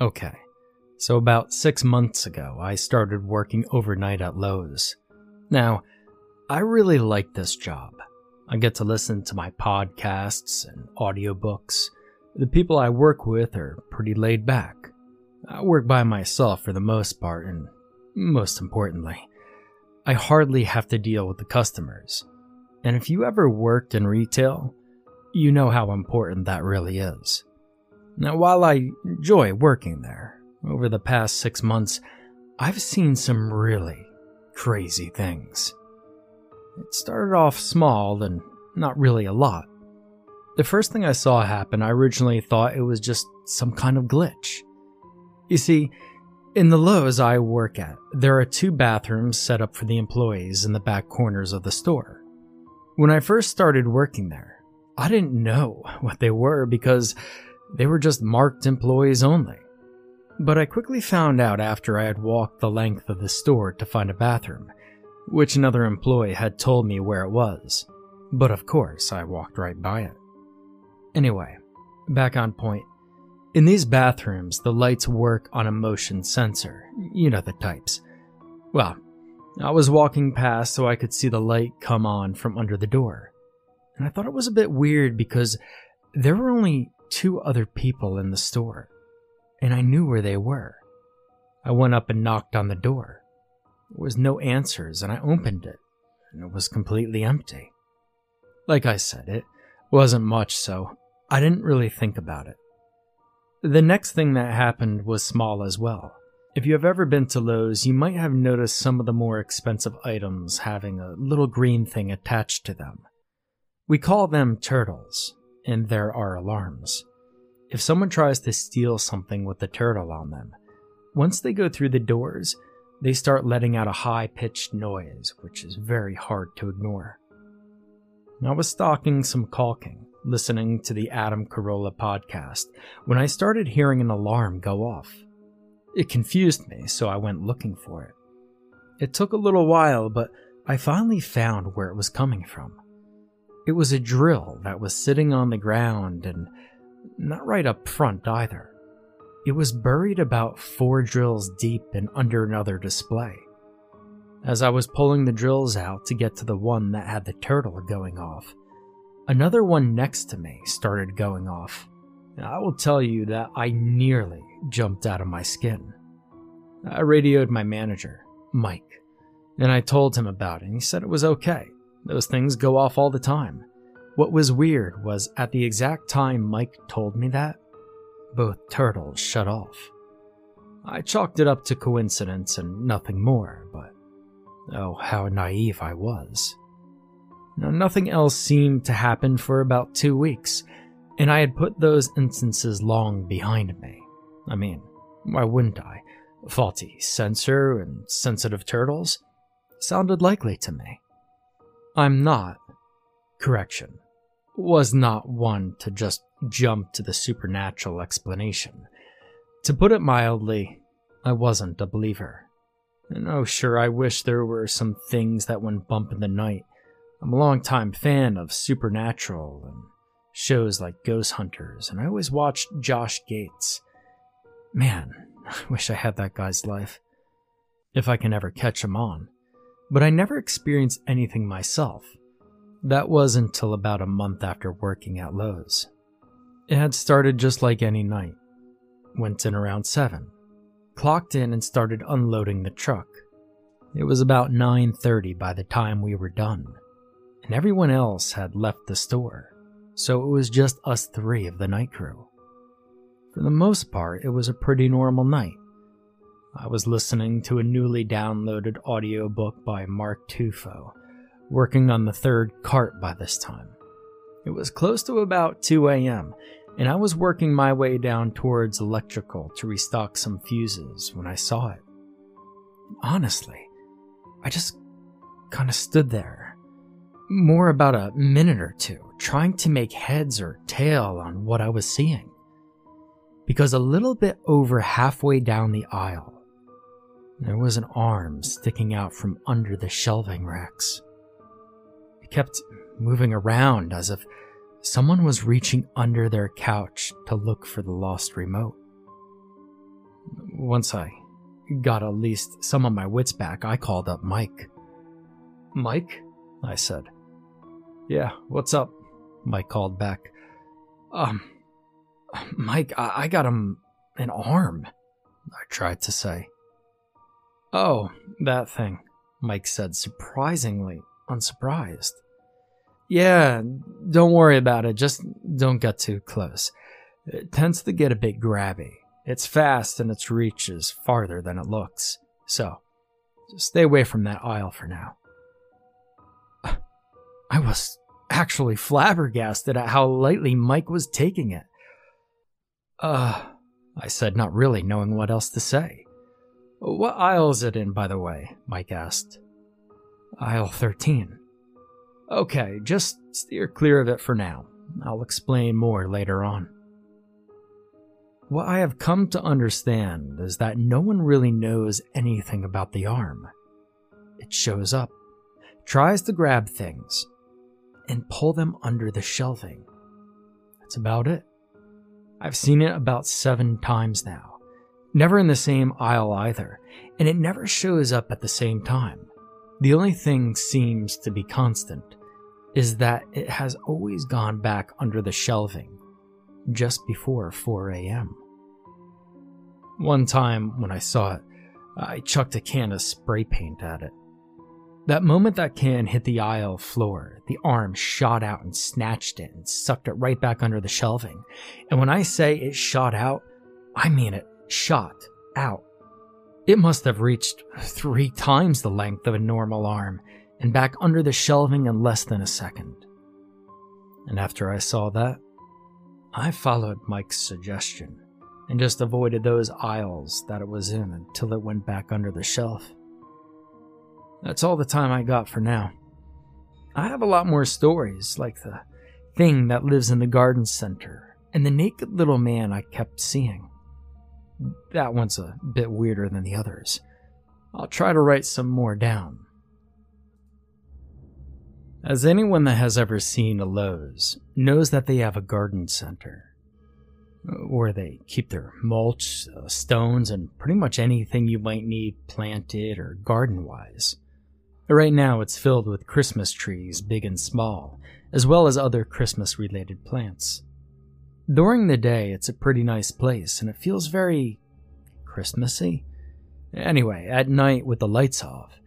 Okay, so about six months ago, I started working overnight at Lowe's. Now, I really like this job. I get to listen to my podcasts and audiobooks. The people I work with are pretty laid back. I work by myself for the most part, and most importantly, I hardly have to deal with the customers. And if you ever worked in retail, you know how important that really is. Now, while I enjoy working there, over the past six months, I've seen some really crazy things. It started off small and not really a lot. The first thing I saw happen, I originally thought it was just some kind of glitch. You see, in the Lowe's I work at, there are two bathrooms set up for the employees in the back corners of the store. When I first started working there, I didn't know what they were because they were just marked employees only. But I quickly found out after I had walked the length of the store to find a bathroom, which another employee had told me where it was. But of course, I walked right by it. Anyway, back on point. In these bathrooms, the lights work on a motion sensor. You know the types. Well, I was walking past so I could see the light come on from under the door. And I thought it was a bit weird because there were only two other people in the store, and I knew where they were. I went up and knocked on the door. There was no answers, and I opened it, and it was completely empty. Like I said, it wasn't much, so I didn't really think about it. The next thing that happened was small as well. If you have ever been to Lowe's, you might have noticed some of the more expensive items having a little green thing attached to them. We call them turtles, and there are alarms. If someone tries to steal something with the turtle on them, once they go through the doors, they start letting out a high pitched noise, which is very hard to ignore. I was stalking some caulking, listening to the Adam Carolla podcast, when I started hearing an alarm go off. It confused me, so I went looking for it. It took a little while, but I finally found where it was coming from. It was a drill that was sitting on the ground and not right up front either. It was buried about four drills deep and under another display. As I was pulling the drills out to get to the one that had the turtle going off, another one next to me started going off. I will tell you that I nearly jumped out of my skin. I radioed my manager, Mike, and I told him about it, and he said it was okay. Those things go off all the time. What was weird was at the exact time Mike told me that, both turtles shut off. I chalked it up to coincidence and nothing more, but oh, how naive I was. Now, nothing else seemed to happen for about two weeks, and I had put those instances long behind me. I mean, why wouldn't I? Faulty sensor and sensitive turtles sounded likely to me. I'm not, correction, was not one to just jump to the supernatural explanation. To put it mildly, I wasn't a believer. And oh, sure, I wish there were some things that went bump in the night. I'm a long-time fan of supernatural and shows like Ghost Hunters, and I always watched Josh Gates. Man, I wish I had that guy's life. If I can ever catch him on but I never experienced anything myself. That was until about a month after working at Lowe's. It had started just like any night. Went in around 7. Clocked in and started unloading the truck. It was about 9:30 by the time we were done, and everyone else had left the store. So it was just us 3 of the night crew. For the most part, it was a pretty normal night. I was listening to a newly downloaded audiobook by Mark Tufo, working on the third cart by this time. It was close to about 2 a.m., and I was working my way down towards electrical to restock some fuses when I saw it. Honestly, I just kind of stood there, more about a minute or two, trying to make heads or tail on what I was seeing. Because a little bit over halfway down the aisle, there was an arm sticking out from under the shelving racks. It kept moving around as if someone was reaching under their couch to look for the lost remote. once I got at least some of my wits back, I called up Mike. Mike? I said. Yeah, what's up? Mike called back. Um, Mike, I, I got him an arm, I tried to say. Oh, that thing, Mike said, surprisingly unsurprised. Yeah, don't worry about it, just don't get too close. It tends to get a bit grabby. It's fast and its reach is farther than it looks. So, just stay away from that aisle for now. I was actually flabbergasted at how lightly Mike was taking it. Uh, I said, not really knowing what else to say. What aisle is it in, by the way? Mike asked. Aisle 13. Okay, just steer clear of it for now. I'll explain more later on. What I have come to understand is that no one really knows anything about the arm. It shows up, tries to grab things, and pull them under the shelving. That's about it. I've seen it about seven times now. Never in the same aisle either, and it never shows up at the same time. The only thing seems to be constant is that it has always gone back under the shelving just before 4 a.m. One time when I saw it, I chucked a can of spray paint at it. That moment that can hit the aisle floor, the arm shot out and snatched it and sucked it right back under the shelving. And when I say it shot out, I mean it shot out. It must have reached three times the length of a normal arm and back under the shelving in less than a second. And after I saw that, I followed Mike's suggestion and just avoided those aisles that it was in until it went back under the shelf. That's all the time I got for now. I have a lot more stories, like the thing that lives in the garden center and the naked little man I kept seeing. That one's a bit weirder than the others. I'll try to write some more down. As anyone that has ever seen a Lowe's knows that they have a garden center, where they keep their mulch, uh, stones, and pretty much anything you might need planted or garden wise. Right now, it's filled with Christmas trees, big and small, as well as other Christmas related plants. During the day, it's a pretty nice place and it feels very Christmassy. Anyway, at night with the lights off,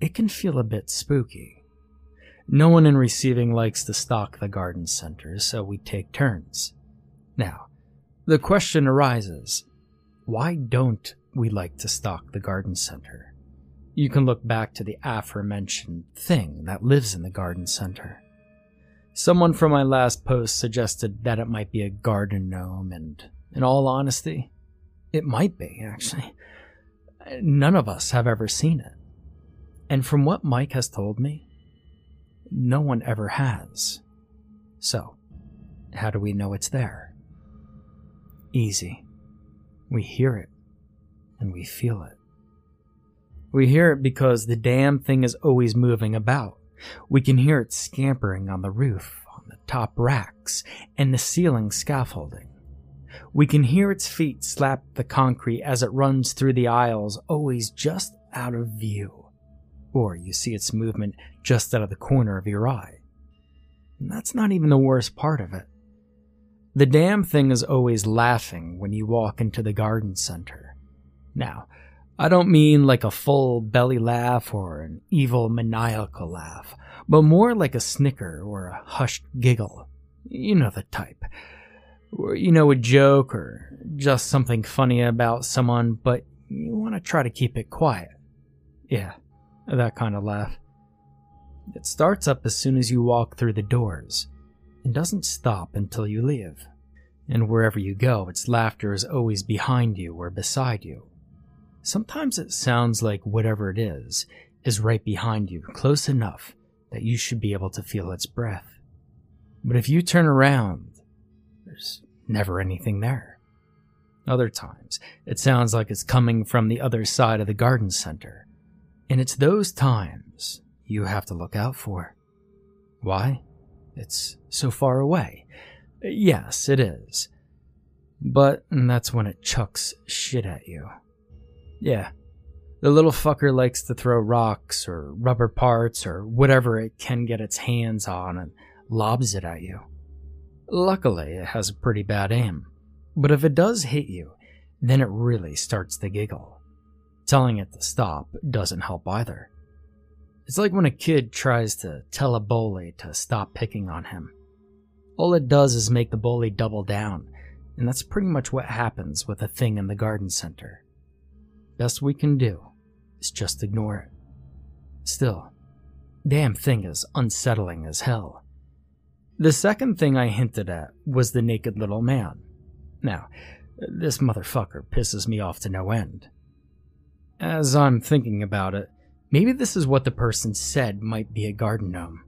it can feel a bit spooky. No one in receiving likes to stock the garden center, so we take turns. Now, the question arises why don't we like to stock the garden center? You can look back to the aforementioned thing that lives in the garden center. Someone from my last post suggested that it might be a garden gnome, and in all honesty, it might be, actually. None of us have ever seen it. And from what Mike has told me, no one ever has. So, how do we know it's there? easy. We hear it and we feel it. We hear it because the damn thing is always moving about. We can hear it scampering on the roof, on the top racks, and the ceiling scaffolding. We can hear its feet slap the concrete as it runs through the aisles, always just out of view. Or you see its movement just out of the corner of your eye. And that's not even the worst part of it. The damn thing is always laughing when you walk into the garden center. Now, I don't mean like a full belly laugh or an evil maniacal laugh, but more like a snicker or a hushed giggle. You know the type. Or you know a joke or just something funny about someone, but you want to try to keep it quiet. Yeah, that kind of laugh. It starts up as soon as you walk through the doors and doesn't stop until you leave. And wherever you go, its laughter is always behind you or beside you. Sometimes it sounds like whatever it is is right behind you, close enough that you should be able to feel its breath. But if you turn around, there's never anything there. Other times, it sounds like it's coming from the other side of the garden center. And it's those times you have to look out for. Why? It's so far away. Yes, it is. But that's when it chucks shit at you. Yeah, the little fucker likes to throw rocks or rubber parts or whatever it can get its hands on and lobs it at you. Luckily, it has a pretty bad aim, but if it does hit you, then it really starts to giggle. Telling it to stop doesn't help either. It's like when a kid tries to tell a bully to stop picking on him. All it does is make the bully double down, and that's pretty much what happens with a thing in the garden center. Best we can do is just ignore it. Still, damn thing is unsettling as hell. The second thing I hinted at was the naked little man. Now, this motherfucker pisses me off to no end. As I'm thinking about it, maybe this is what the person said might be a garden gnome.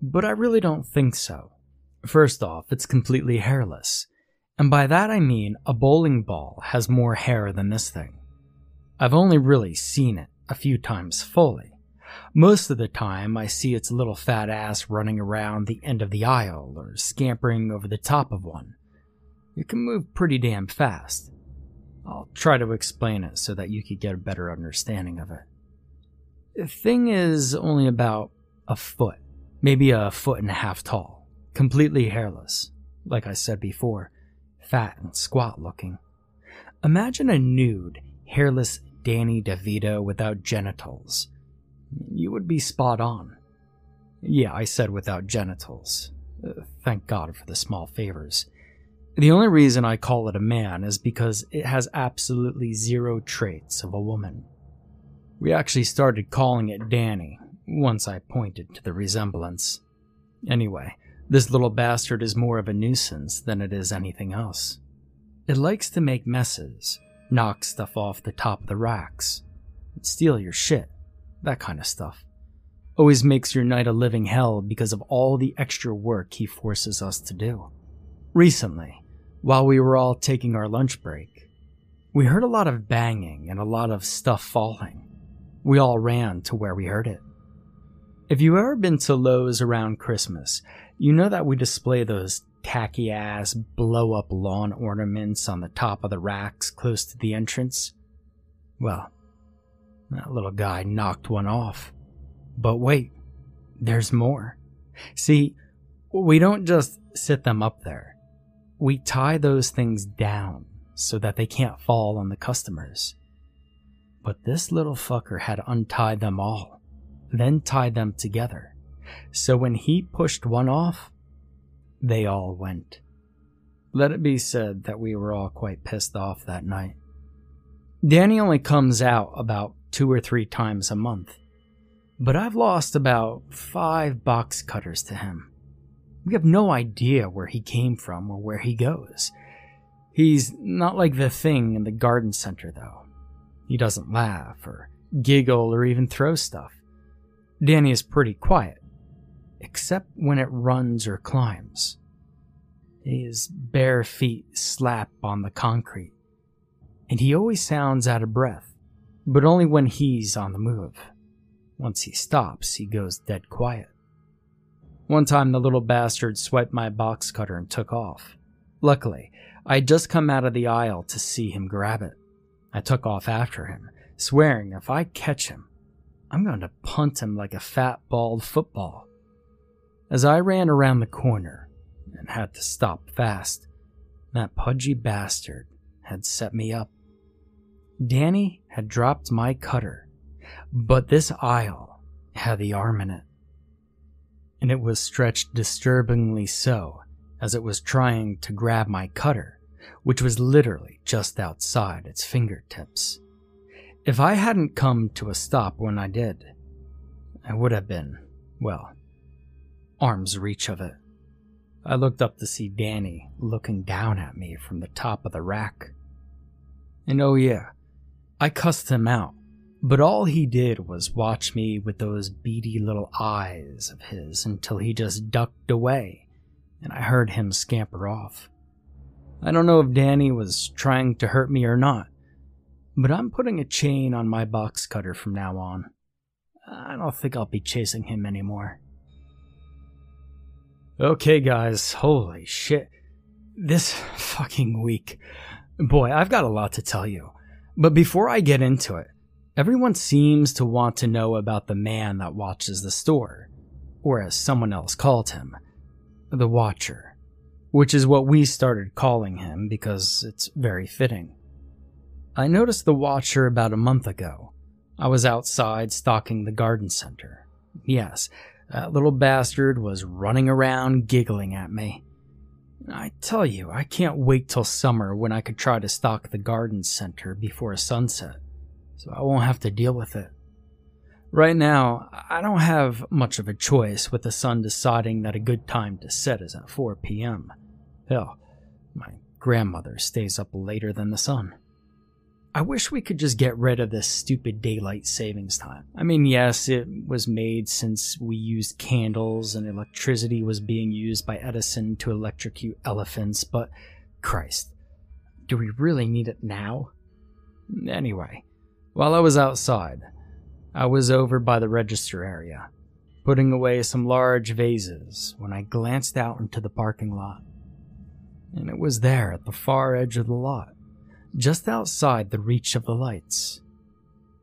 But I really don't think so. First off, it's completely hairless. And by that I mean a bowling ball has more hair than this thing. I've only really seen it a few times fully. Most of the time, I see its little fat ass running around the end of the aisle or scampering over the top of one. It can move pretty damn fast. I'll try to explain it so that you could get a better understanding of it. The thing is only about a foot, maybe a foot and a half tall, completely hairless, like I said before, fat and squat looking. Imagine a nude, hairless Danny DeVito without genitals. You would be spot on. Yeah, I said without genitals. Uh, thank God for the small favors. The only reason I call it a man is because it has absolutely zero traits of a woman. We actually started calling it Danny once I pointed to the resemblance. Anyway, this little bastard is more of a nuisance than it is anything else. It likes to make messes, knock stuff off the top of the racks, steal your shit, that kind of stuff. Always makes your night a living hell because of all the extra work he forces us to do. Recently, while we were all taking our lunch break, we heard a lot of banging and a lot of stuff falling. We all ran to where we heard it. If you've ever been to Lowe's around Christmas, you know that we display those tacky ass blow up lawn ornaments on the top of the racks close to the entrance? Well, that little guy knocked one off. But wait, there's more. See, we don't just sit them up there. We tie those things down so that they can't fall on the customers. But this little fucker had untied them all, then tied them together. So when he pushed one off, they all went. Let it be said that we were all quite pissed off that night. Danny only comes out about two or three times a month, but I've lost about five box cutters to him. We have no idea where he came from or where he goes. He's not like the thing in the garden center, though. He doesn't laugh or giggle or even throw stuff. Danny is pretty quiet, except when it runs or climbs. His bare feet slap on the concrete, and he always sounds out of breath, but only when he's on the move. Once he stops, he goes dead quiet. One time, the little bastard swiped my box cutter and took off. Luckily, I had just come out of the aisle to see him grab it. I took off after him, swearing if I catch him, I'm going to punt him like a fat, bald football. As I ran around the corner and had to stop fast, that pudgy bastard had set me up. Danny had dropped my cutter, but this aisle had the arm in it. And it was stretched disturbingly so as it was trying to grab my cutter, which was literally just outside its fingertips. If I hadn't come to a stop when I did, I would have been, well, arm's reach of it. I looked up to see Danny looking down at me from the top of the rack. And oh, yeah, I cussed him out, but all he did was watch me with those beady little eyes of his until he just ducked away and I heard him scamper off. I don't know if Danny was trying to hurt me or not, but I'm putting a chain on my box cutter from now on. I don't think I'll be chasing him anymore. Okay, guys, holy shit. This fucking week. Boy, I've got a lot to tell you. But before I get into it, everyone seems to want to know about the man that watches the store, or as someone else called him, the Watcher, which is what we started calling him because it's very fitting. I noticed the Watcher about a month ago. I was outside stocking the garden center. Yes, that little bastard was running around giggling at me. I tell you, I can't wait till summer when I could try to stock the garden center before sunset, so I won't have to deal with it. Right now, I don't have much of a choice with the sun deciding that a good time to set is at 4 p.m. Hell, my grandmother stays up later than the sun. I wish we could just get rid of this stupid daylight savings time. I mean, yes, it was made since we used candles and electricity was being used by Edison to electrocute elephants, but Christ, do we really need it now? Anyway, while I was outside, I was over by the register area, putting away some large vases when I glanced out into the parking lot. And it was there at the far edge of the lot just outside the reach of the lights,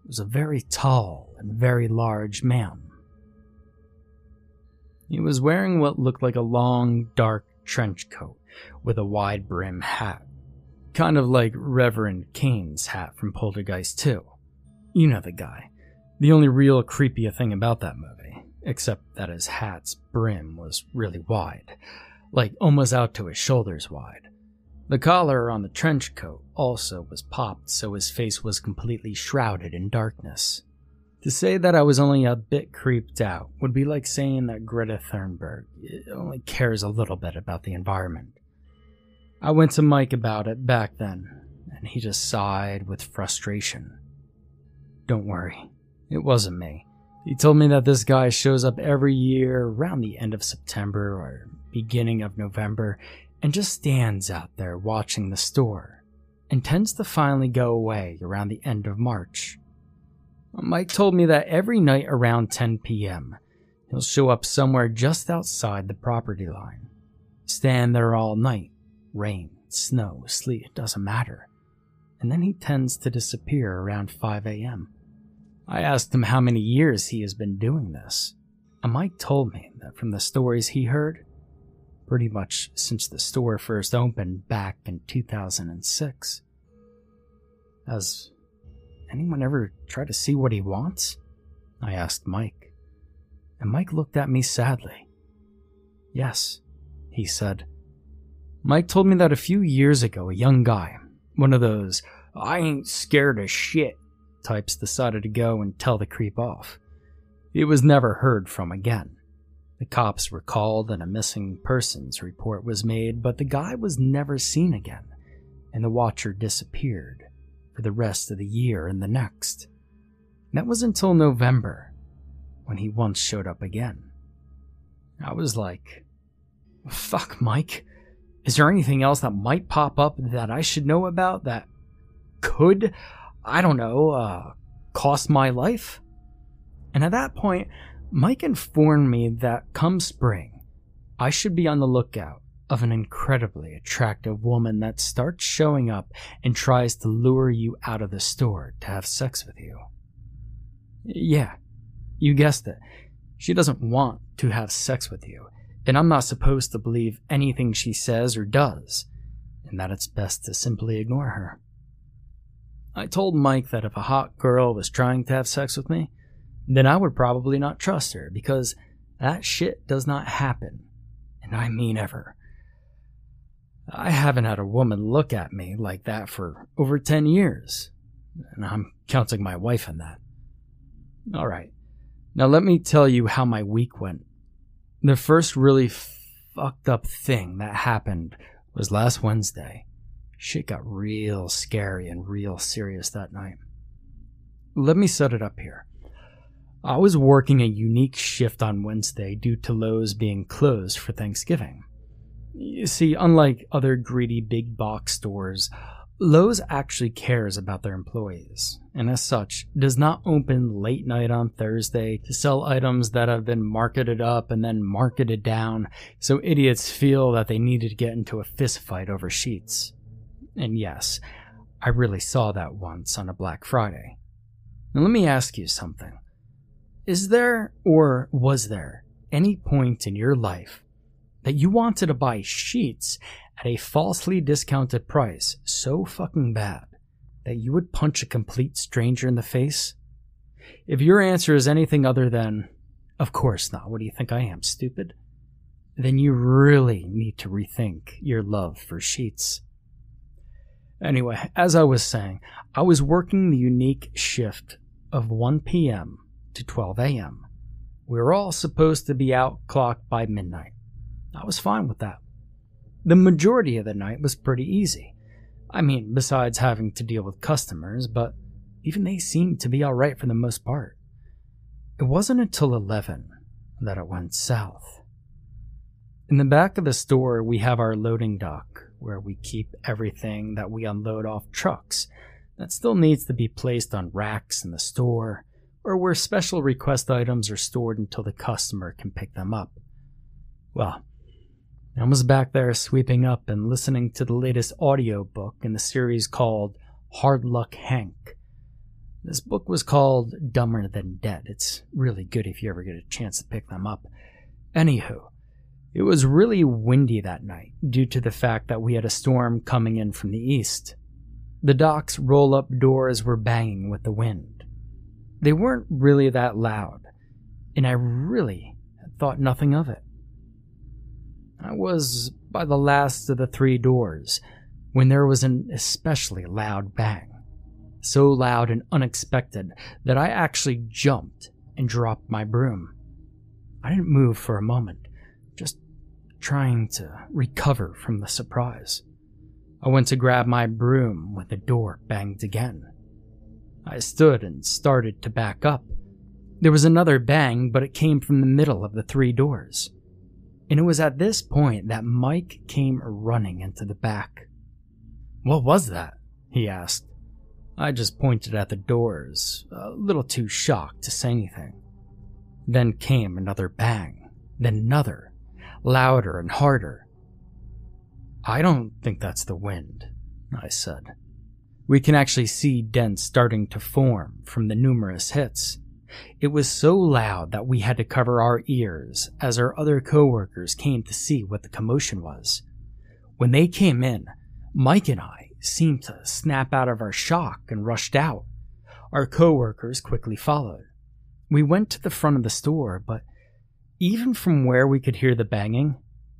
was a very tall and very large man. He was wearing what looked like a long, dark trench coat with a wide brim hat, kind of like Reverend Kane's hat from Poltergeist 2. You know the guy. The only real creepy thing about that movie, except that his hat's brim was really wide, like almost out to his shoulders wide. The collar on the trench coat also was popped so his face was completely shrouded in darkness. To say that I was only a bit creeped out would be like saying that Greta Thunberg eh, only cares a little bit about the environment. I went to Mike about it back then, and he just sighed with frustration. Don't worry, it wasn't me. He told me that this guy shows up every year around the end of September or beginning of November and just stands out there watching the store and tends to finally go away around the end of March. Mike told me that every night around 10 p.m., he'll show up somewhere just outside the property line. Stand there all night, rain, snow, sleet, it doesn't matter. And then he tends to disappear around 5 a.m. I asked him how many years he has been doing this, and Mike told me that from the stories he heard, pretty much since the store first opened back in 2006. Has anyone ever tried to see what he wants? I asked Mike. And Mike looked at me sadly. Yes, he said. Mike told me that a few years ago, a young guy, one of those I ain't scared of shit types, decided to go and tell the creep off. He was never heard from again. The cops were called and a missing persons report was made, but the guy was never seen again, and the watcher disappeared for the rest of the year and the next. That was until November, when he once showed up again. I was like, fuck, Mike. Is there anything else that might pop up that I should know about that could, I don't know, uh, cost my life? And at that point, Mike informed me that come spring, I should be on the lookout of an incredibly attractive woman that starts showing up and tries to lure you out of the store to have sex with you. Yeah, you guessed it. She doesn't want to have sex with you, and I'm not supposed to believe anything she says or does, and that it's best to simply ignore her. I told Mike that if a hot girl was trying to have sex with me, then I would probably not trust her because that shit does not happen. And I mean ever. I haven't had a woman look at me like that for over 10 years. And I'm counting my wife in that. Alright, now let me tell you how my week went. The first really fucked up thing that happened was last Wednesday. Shit got real scary and real serious that night. Let me set it up here. I was working a unique shift on Wednesday due to Lowe's being closed for Thanksgiving. You see, unlike other greedy big box stores, Lowe's actually cares about their employees, and as such, does not open late night on Thursday to sell items that have been marketed up and then marketed down so idiots feel that they needed to get into a fistfight over sheets. And yes, I really saw that once on a Black Friday. Now, let me ask you something. Is there, or was there, any point in your life that you wanted to buy sheets at a falsely discounted price so fucking bad that you would punch a complete stranger in the face? If your answer is anything other than, of course not, what do you think I am, stupid? Then you really need to rethink your love for sheets. Anyway, as I was saying, I was working the unique shift of 1 p.m. to 12 a.m. We were all supposed to be out clocked by midnight. I was fine with that. The majority of the night was pretty easy. I mean, besides having to deal with customers, but even they seemed to be alright for the most part. It wasn't until 11 that it went south. In the back of the store, we have our loading dock, where we keep everything that we unload off trucks that still needs to be placed on racks in the store, or where special request items are stored until the customer can pick them up. Well, I was back there sweeping up and listening to the latest audio book in the series called Hard Luck Hank. This book was called Dumber Than Dead. It's really good if you ever get a chance to pick them up. Anywho, it was really windy that night due to the fact that we had a storm coming in from the east. The dock's roll up doors were banging with the wind. They weren't really that loud, and I really thought nothing of it. I was by the last of the three doors when there was an especially loud bang. So loud and unexpected that I actually jumped and dropped my broom. I didn't move for a moment, just trying to recover from the surprise. I went to grab my broom when the door banged again. I stood and started to back up. There was another bang, but it came from the middle of the three doors and it was at this point that Mike came running into the back. What was that? he asked. I just pointed at the doors, a little too shocked to say anything. Then came another bang, then another, louder and harder. I don't think that's the wind, I said. We can actually see dents starting to form from the numerous hits. It was so loud that we had to cover our ears as our other coworkers came to see what the commotion was. When they came in, Mike and I seemed to snap out of our shock and rushed out. Our coworkers quickly followed. We went to the front of the store, but even from where we could hear the banging,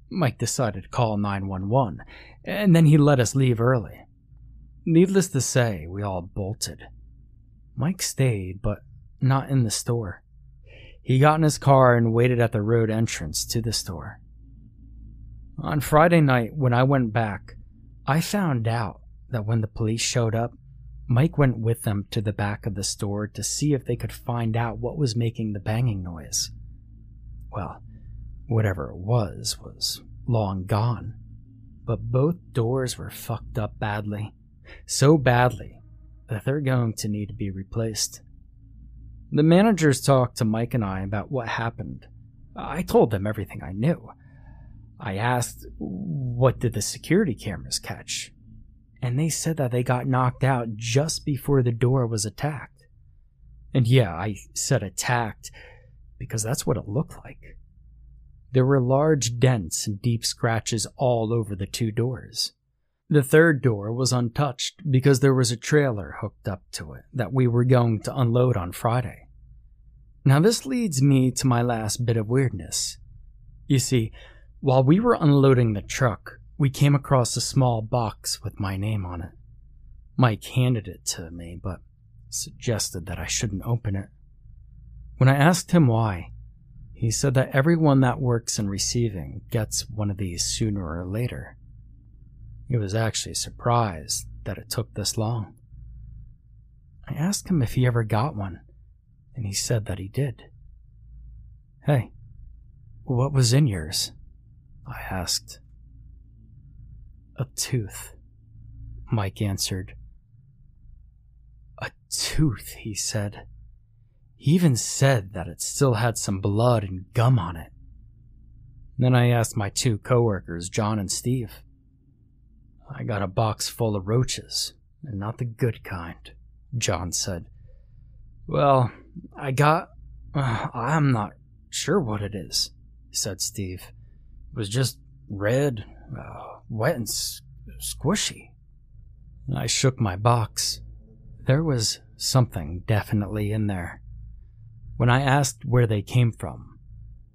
Mike decided to call 911, and then he let us leave early. Needless to say, we all bolted. Mike stayed, but not in the store. He got in his car and waited at the road entrance to the store. On Friday night, when I went back, I found out that when the police showed up, Mike went with them to the back of the store to see if they could find out what was making the banging noise. Well, whatever it was was long gone, but both doors were fucked up badly. So badly that they're going to need to be replaced. The managers talked to Mike and I about what happened. I told them everything I knew. I asked, what did the security cameras catch? And they said that they got knocked out just before the door was attacked. And yeah, I said attacked because that's what it looked like. There were large dents and deep scratches all over the two doors. The third door was untouched because there was a trailer hooked up to it that we were going to unload on Friday. Now, this leads me to my last bit of weirdness. You see, while we were unloading the truck, we came across a small box with my name on it. Mike handed it to me, but suggested that I shouldn't open it. When I asked him why, he said that everyone that works in receiving gets one of these sooner or later. He was actually surprised that it took this long. I asked him if he ever got one, and he said that he did. Hey, what was in yours? I asked. A tooth, Mike answered. A tooth, he said. He even said that it still had some blood and gum on it. Then I asked my two coworkers, John and Steve. I got a box full of roaches, and Not the good kind, John said. Well, I got. Uh, I'm not sure what it is, said Steve. It was just red, uh, wet, and s- squishy. I shook my box. There was something definitely in there. When I asked where they came from,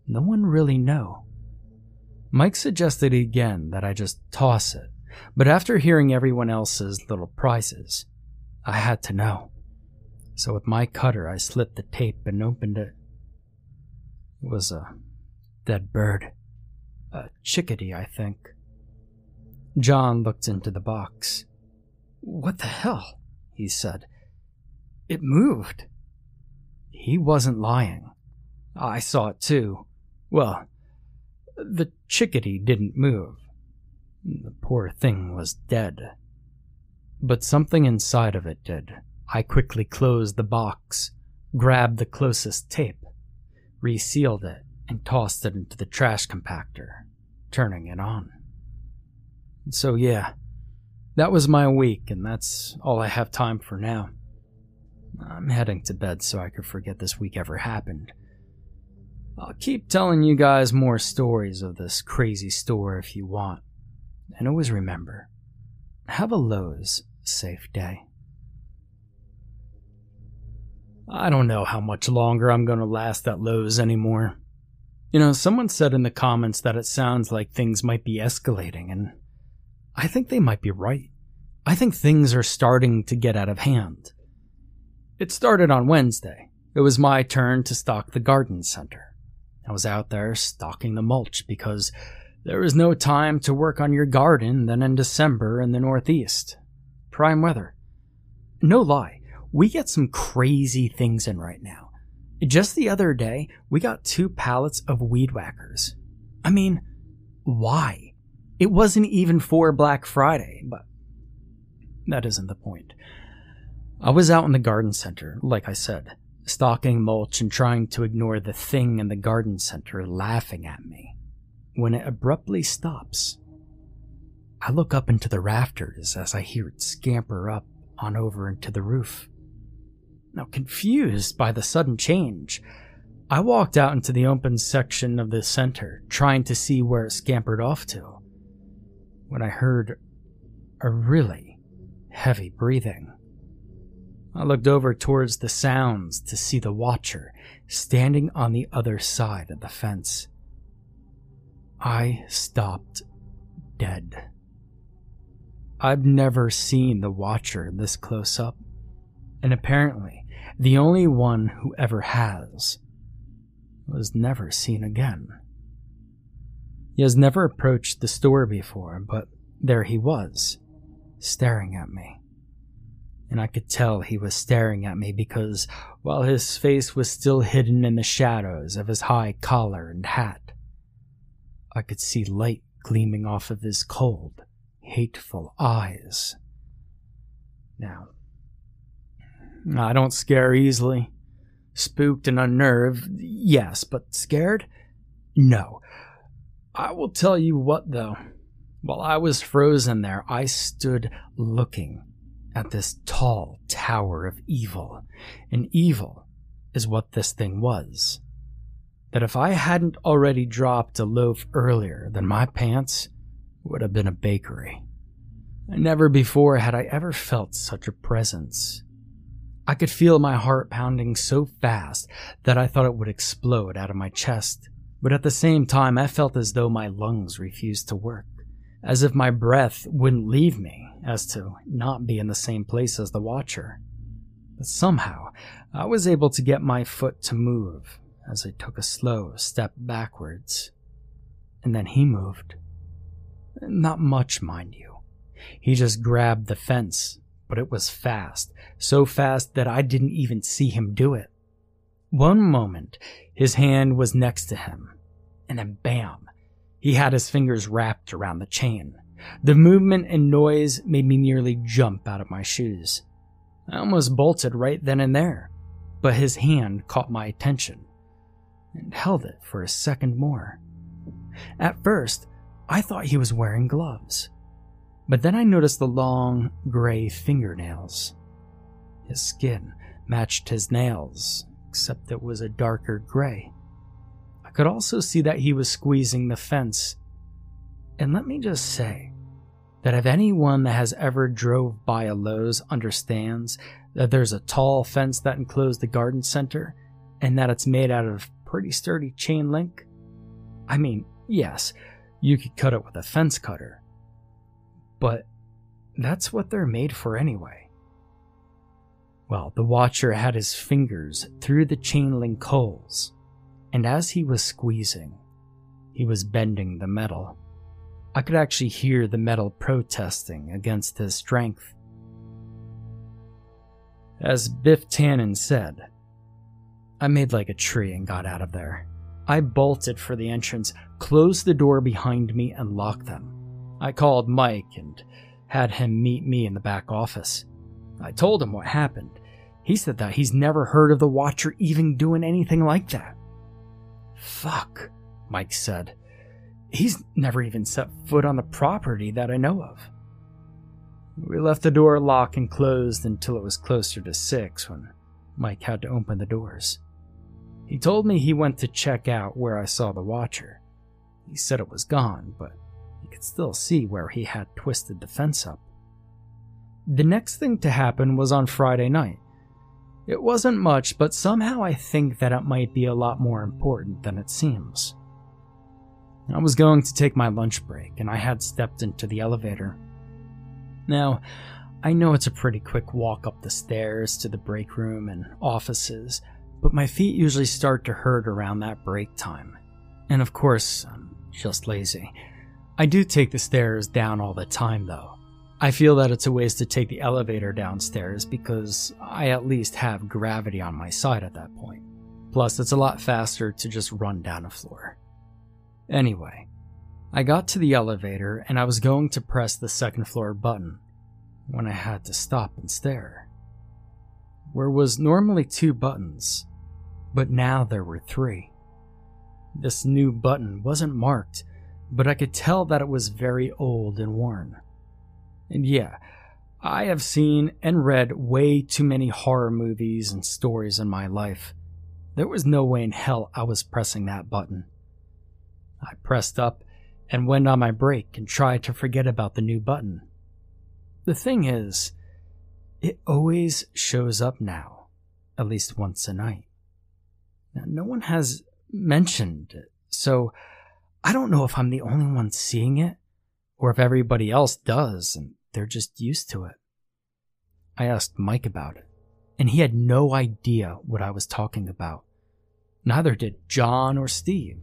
no one really knew. Mike suggested again that I just toss it, but after hearing everyone else's little prizes, I had to know. So with my cutter, I slit the tape and opened it. It was a dead bird. A chickadee, I think. John looked into the box. What the hell? he said. It moved. He wasn't lying. I saw it too. Well, the chickadee didn't move. The poor thing was dead. But something inside of it did. I quickly closed the box, grabbed the closest tape, resealed it, and tossed it into the trash compactor, turning it on. So, yeah, that was my week, and that's all I have time for now. I'm heading to bed so I could forget this week ever happened. I'll keep telling you guys more stories of this crazy store if you want. And always remember have a Lowe's safe day. I don't know how much longer I'm going to last at Lowe's anymore. You know, someone said in the comments that it sounds like things might be escalating, and I think they might be right. I think things are starting to get out of hand. It started on Wednesday. It was my turn to stock the garden center. I was out there stocking the mulch because there is no time to work on your garden than in December in the Northeast. Prime weather. No lie, we get some crazy things in right now. Just the other day, we got two pallets of weed whackers. I mean, why? It wasn't even for Black Friday, but that isn't the point. I was out in the garden center, like I said, stocking mulch and trying to ignore the thing in the garden center laughing at me, when it abruptly stops. I look up into the rafters as I hear it scamper up on over into the roof. Now, confused by the sudden change, I walked out into the open section of the center, trying to see where it scampered off to, when I heard a really heavy breathing. I looked over towards the sounds to see the watcher standing on the other side of the fence. I stopped dead. I've never seen the watcher this close up, and apparently the only one who ever has was never seen again. He has never approached the store before, but there he was, staring at me. And I could tell he was staring at me because while his face was still hidden in the shadows of his high collar and hat, I could see light gleaming off of his cold, hateful eyes. Now, I don't scare easily. Spooked and unnerved, yes, but scared? No. I will tell you what, though. While I was frozen there, I stood looking at this tall tower of evil. And evil is what this thing was. That if I hadn't already dropped a loaf earlier, then my pants would have been a bakery. Never before had I ever felt such a presence. I could feel my heart pounding so fast that I thought it would explode out of my chest, but at the same time I felt as though my lungs refused to work, as if my breath wouldn't leave me, as to not be in the same place as the Watcher. But somehow I was able to get my foot to move as I took a slow step backwards. And then he moved. Not much, mind you. He just grabbed the fence but it was fast, so fast that I didn't even see him do it. One moment, his hand was next to him, and then bam, he had his fingers wrapped around the chain. The movement and noise made me nearly jump out of my shoes. I almost bolted right then and there, but his hand caught my attention and held it for a second more. At first, I thought he was wearing gloves, But then I noticed the long, gray fingernails. His skin matched his nails, except it was a darker gray. I could also see that he was squeezing the fence. And let me just say that if anyone that has ever drove by a Lowe's understands that there's a tall fence that enclosed the garden center and that it's made out of pretty sturdy chain link, I mean, yes, you could cut it with a fence cutter, but that's what they're made for anyway. Well, the watcher had his fingers through the chain link holes, and as he was squeezing, he was bending the metal. I could actually hear the metal protesting against his strength. As Biff Tannen said, I made like a tree and got out of there. I bolted for the entrance, closed the door behind me, and locked them. I called Mike and had him meet me in the back office. I told him what happened. He said that he's never heard of the Watcher even doing anything like that. Fuck, Mike said. He's never even set foot on the property that I know of. We left the door locked and closed until it was closer to six when Mike had to open the doors. He told me he went to check out where I saw the Watcher. He said it was gone, but he could still see where he had twisted the fence up. The next thing to happen was on Friday night. It wasn't much, but somehow I think that it might be a lot more important than it seems. I was going to take my lunch break, and I had stepped into the elevator. Now, I know it's a pretty quick walk up the stairs to the break room and offices, but my feet usually start to hurt around that break time. And of course, I'm just lazy. I do take the stairs down all the time, though. I feel that it's a waste to take the elevator downstairs because I at least have gravity on my side at that point. Plus, it's a lot faster to just run down a floor. Anyway, I got to the elevator and I was going to press the second floor button when I had to stop and stare. Where was normally two buttons, but now there were three. This new button wasn't marked, but I could tell that it was very old and worn. And yeah, I have seen and read way too many horror movies and stories in my life. There was no way in hell I was pressing that button. I pressed up and went on my break and tried to forget about the new button. The thing is, it always shows up now, at least once a night. Now, no one has mentioned it, so I don't know if I'm the only one seeing it or if everybody else does and they're just used to it. I asked Mike about it, and he had no idea what I was talking about. Neither did John or Steve.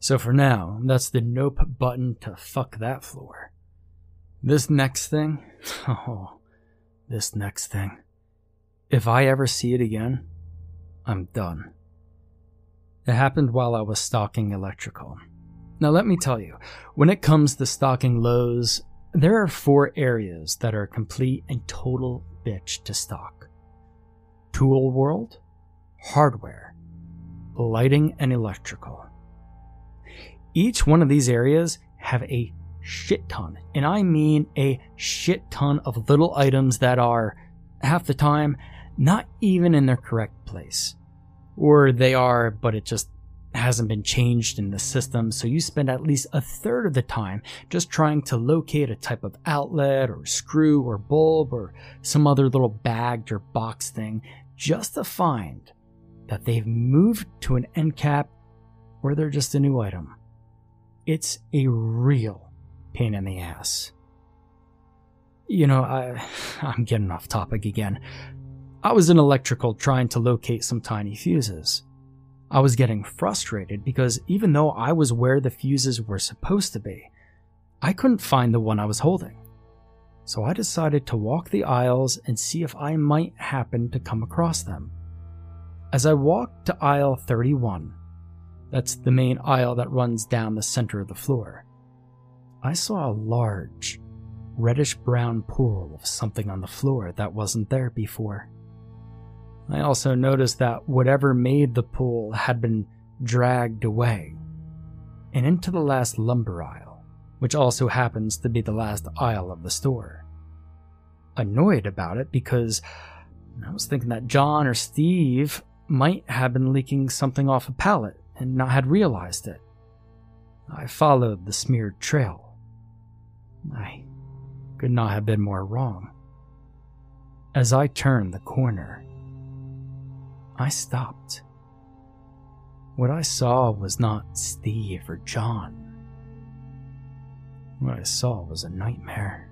So for now, that's the nope button to fuck that floor. This next thing, oh, this next thing. If I ever see it again, I'm done. It happened while I was stocking electrical. Now, let me tell you, when it comes to stocking Lowe's, there are four areas that are complete and total bitch to stock tool world, hardware, lighting, and electrical. Each one of these areas have a shit ton, and I mean a shit ton of little items that are, half the time, not even in their correct place. Or they are, but it just hasn't been changed in the system, so you spend at least a third of the time just trying to locate a type of outlet or screw or bulb or some other little bagged or box thing just to find that they've moved to an end cap or they're just a new item. It's a real pain in the ass. You know, I, I'm getting off topic again. I was in electrical trying to locate some tiny fuses. I was getting frustrated because even though I was where the fuses were supposed to be, I couldn't find the one I was holding. So I decided to walk the aisles and see if I might happen to come across them. As I walked to aisle 31, that's the main aisle that runs down the center of the floor, I saw a large, reddish brown pool of something on the floor that wasn't there before. I also noticed that whatever made the pool had been dragged away and into the last lumber aisle, which also happens to be the last aisle of the store. Annoyed about it because I was thinking that John or Steve might have been leaking something off a pallet and not had realized it. I followed the smeared trail. I could not have been more wrong. As I turned the corner, I stopped. What I saw was not Steve or John. What I saw was a nightmare.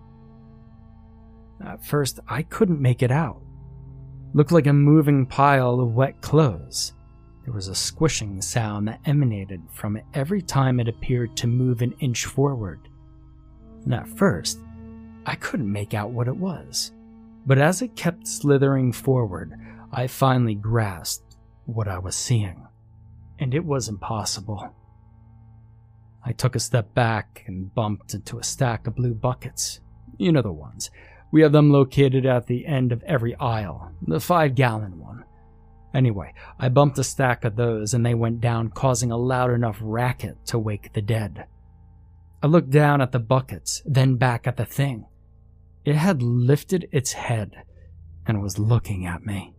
At first, I couldn't make it out. Looked like a moving pile of wet clothes. There was a squishing sound that emanated from it every time it appeared to move an inch forward. And at first, I couldn't make out what it was. But as it kept slithering forward, I finally grasped what I was seeing. And it was impossible. I took a step back and bumped into a stack of blue buckets. You know the ones. We have them located at the end of every aisle, the five gallon one. Anyway, I bumped a stack of those and they went down, causing a loud enough racket to wake the dead. I looked down at the buckets, then back at the thing. It had lifted its head and was looking at me.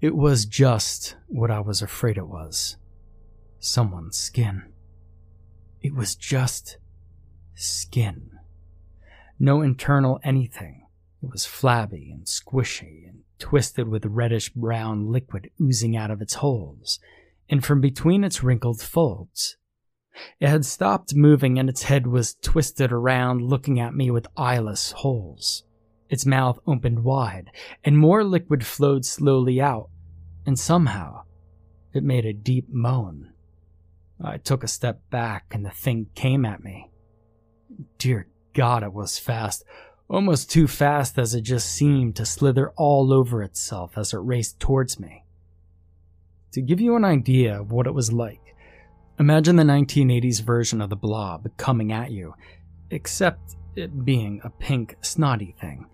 It was just what I was afraid it was someone's skin. It was just skin. No internal anything. It was flabby and squishy and twisted with reddish brown liquid oozing out of its holes and from between its wrinkled folds. It had stopped moving and its head was twisted around, looking at me with eyeless holes. Its mouth opened wide, and more liquid flowed slowly out, and somehow it made a deep moan. I took a step back, and the thing came at me. Dear God, it was fast, almost too fast as it just seemed to slither all over itself as it raced towards me. To give you an idea of what it was like, Imagine the 1980s version of the blob coming at you, except it being a pink, snotty thing.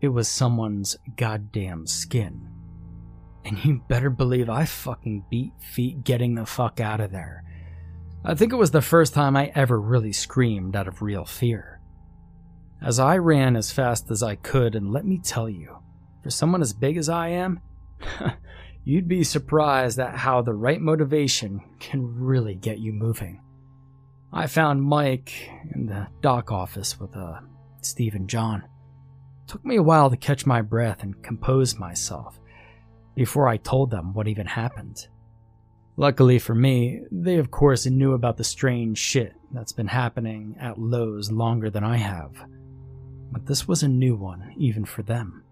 It was someone's goddamn skin. And you better believe I fucking beat feet getting the fuck out of there. I think it was the first time I ever really screamed out of real fear. As I ran as fast as I could, and let me tell you, for someone as big as I am, you'd be surprised at how the right motivation can really get you moving. I found Mike in the dock office with uh, Steve and John. Took me a while to catch my breath and compose myself before I told them what even happened. Luckily for me, they of course knew about the strange shit that's been happening at Lowe's longer than I have. But this was a new one, even for them.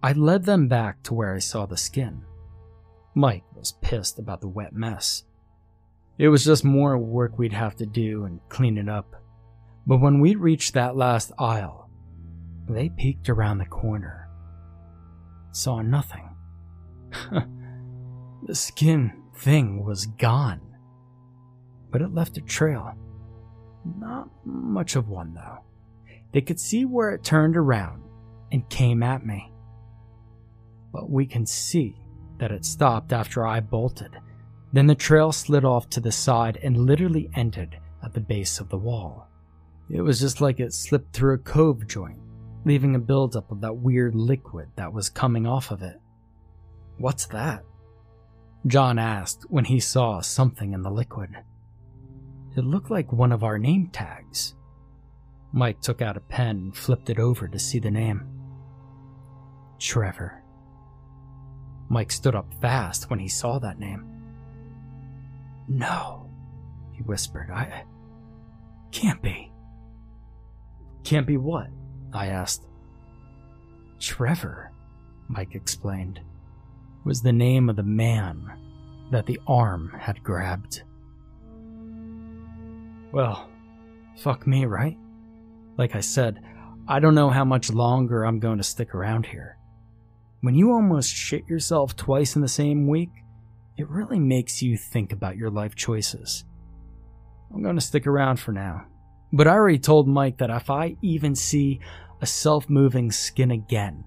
I led them back to where I saw the skin. Mike was pissed about the wet mess. It was just more work we'd have to do and clean it up. But when we reached that last aisle, they peeked around the corner. Saw nothing. the skin thing was gone. But it left a trail. Not much of one, though. They could see where it turned around and came at me but we can see that it stopped after I bolted. Then the trail slid off to the side and literally ended at the base of the wall. It was just like it slipped through a cove joint, leaving a buildup of that weird liquid that was coming off of it. What's that? John asked when he saw something in the liquid. It looked like one of our name tags. Mike took out a pen and flipped it over to see the name. Trevor. Mike stood up fast when he saw that name. No, he whispered. I. Can't be. Can't be what? I asked. Trevor, Mike explained, was the name of the man that the arm had grabbed. Well, fuck me, right? Like I said, I don't know how much longer I'm going to stick around here. When you almost shit yourself twice in the same week, it really makes you think about your life choices. I'm going to stick around for now. But I already told Mike that if I even see a self moving skin again,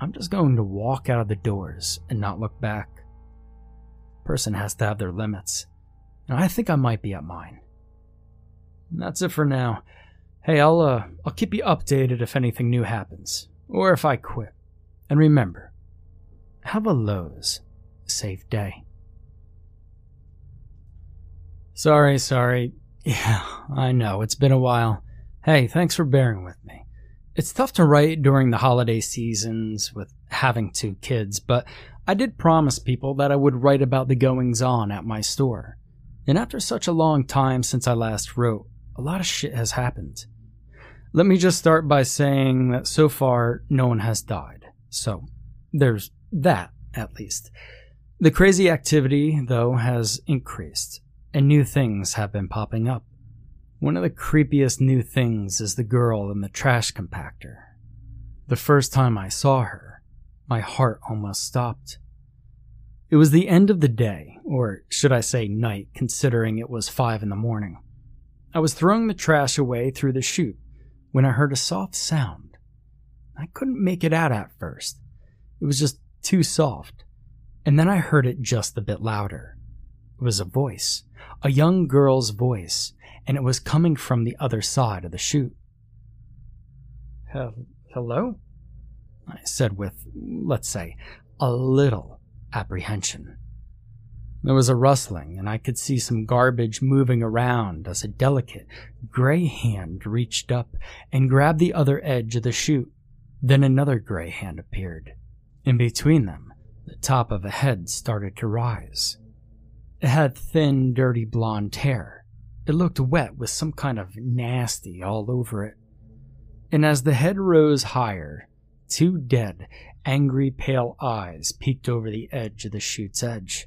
I'm just going to walk out of the doors and not look back. Person has to have their limits, and I think I might be at mine. That's it for now. Hey, I'll uh, I'll keep you updated if anything new happens, or if I quit. And remember, have a Lowe's safe day. Sorry, sorry. Yeah, I know, it's been a while. Hey, thanks for bearing with me. It's tough to write during the holiday seasons with having two kids, but I did promise people that I would write about the goings on at my store. And after such a long time since I last wrote, a lot of shit has happened. Let me just start by saying that so far no one has died. So, there's that, at least. The crazy activity, though, has increased, and new things have been popping up. One of the creepiest new things is the girl in the trash compactor. The first time I saw her, my heart almost stopped. It was the end of the day, or should I say night, considering it was five in the morning. I was throwing the trash away through the chute when I heard a soft sound. I couldn't make it out at first. It was just too soft. And then I heard it just a bit louder. It was a voice, a young girl's voice, and it was coming from the other side of the chute. Hello? I said with, let's say, a little apprehension. There was a rustling, and I could see some garbage moving around as a delicate, gray hand reached up and grabbed the other edge of the chute. Then another gray hand appeared. In between them, the top of a head started to rise. It had thin, dirty blonde hair. It looked wet with some kind of nasty all over it. And as the head rose higher, two dead, angry, pale eyes peeked over the edge of the chute's edge.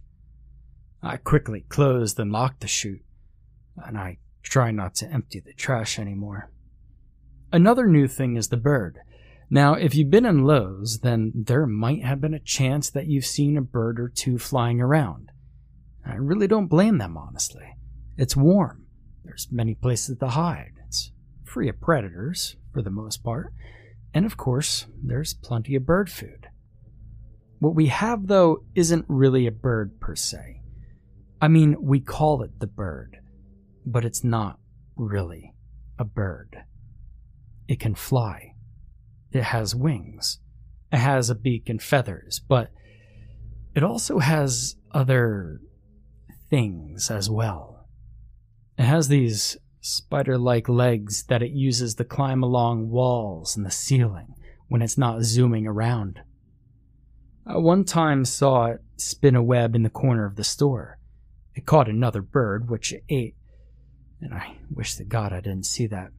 I quickly closed and locked the chute, and I try not to empty the trash anymore. Another new thing is the bird. Now, if you've been in Lowe's, then there might have been a chance that you've seen a bird or two flying around. I really don't blame them, honestly. It's warm. There's many places to hide. It's free of predators, for the most part. And of course, there's plenty of bird food. What we have, though, isn't really a bird per se. I mean, we call it the bird, but it's not really a bird. It can fly. It has wings. It has a beak and feathers, but it also has other things as well. It has these spider like legs that it uses to climb along walls and the ceiling when it's not zooming around. I one time saw it spin a web in the corner of the store. It caught another bird, which it ate, and I wish to God I didn't see that.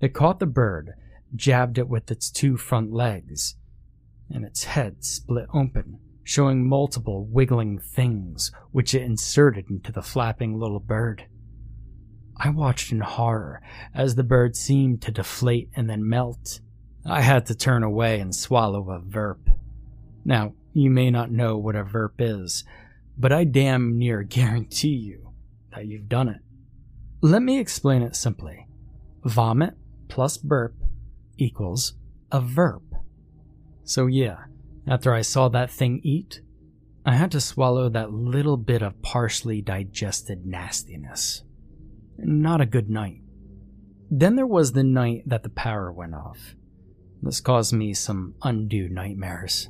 It caught the bird, jabbed it with its two front legs, and its head split open, showing multiple wiggling things which it inserted into the flapping little bird. I watched in horror as the bird seemed to deflate and then melt. I had to turn away and swallow a verp. Now, you may not know what a verp is, but I damn near guarantee you that you've done it. Let me explain it simply. Vomit plus burp equals a verp. So, yeah, after I saw that thing eat, I had to swallow that little bit of partially digested nastiness. Not a good night. Then there was the night that the power went off. This caused me some undue nightmares.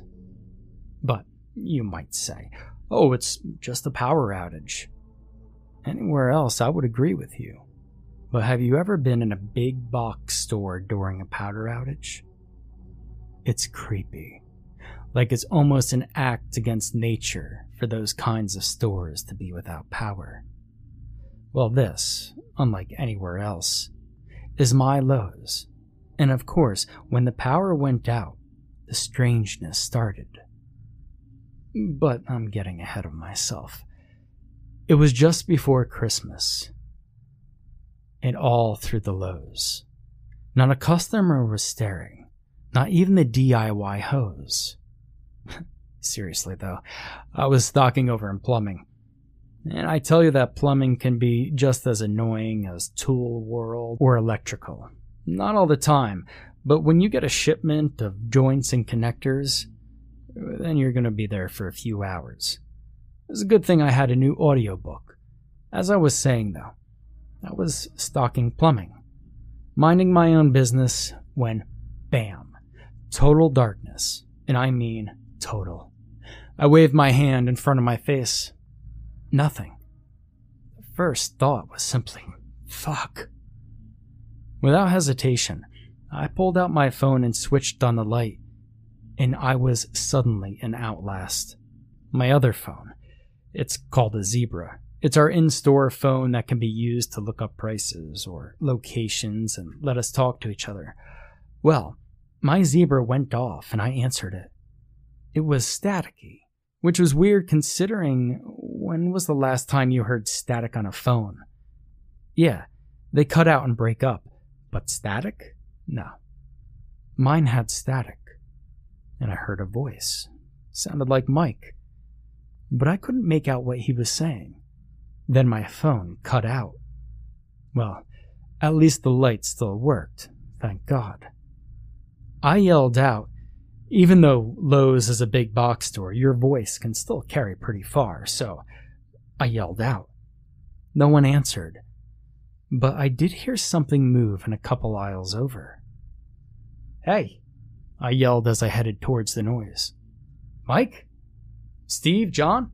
But you might say, oh, it's just a power outage. Anywhere else, I would agree with you. But have you ever been in a big box store during a power outage? It's creepy. Like it's almost an act against nature for those kinds of stores to be without power. Well, this, unlike anywhere else, is my Lowe's. And of course, when the power went out, the strangeness started. But I'm getting ahead of myself. It was just before Christmas. And all through the Lowe's. Not a customer was staring, not even the DIY hose. Seriously, though, I was stocking over in plumbing. And I tell you that plumbing can be just as annoying as tool world or electrical. Not all the time, but when you get a shipment of joints and connectors, then you're going to be there for a few hours. It's a good thing I had a new audiobook. As I was saying though, I was stocking plumbing, minding my own business when bam, total darkness. And I mean total. I waved my hand in front of my face. Nothing. The first thought was simply, fuck. Without hesitation, I pulled out my phone and switched on the light, and I was suddenly an Outlast. My other phone. It's called a Zebra. It's our in store phone that can be used to look up prices or locations and let us talk to each other. Well, my Zebra went off and I answered it. It was staticky, which was weird considering when was the last time you heard static on a phone? Yeah, they cut out and break up, but static? No. Mine had static, and I heard a voice. Sounded like Mike, but I couldn't make out what he was saying. Then my phone cut out. Well, at least the light still worked, thank God. I yelled out, even though Lowe's is a big box store, your voice can still carry pretty far, so I yelled out. No one answered, but I did hear something move in a couple aisles over. Hey, I yelled as I headed towards the noise. Mike? Steve? John?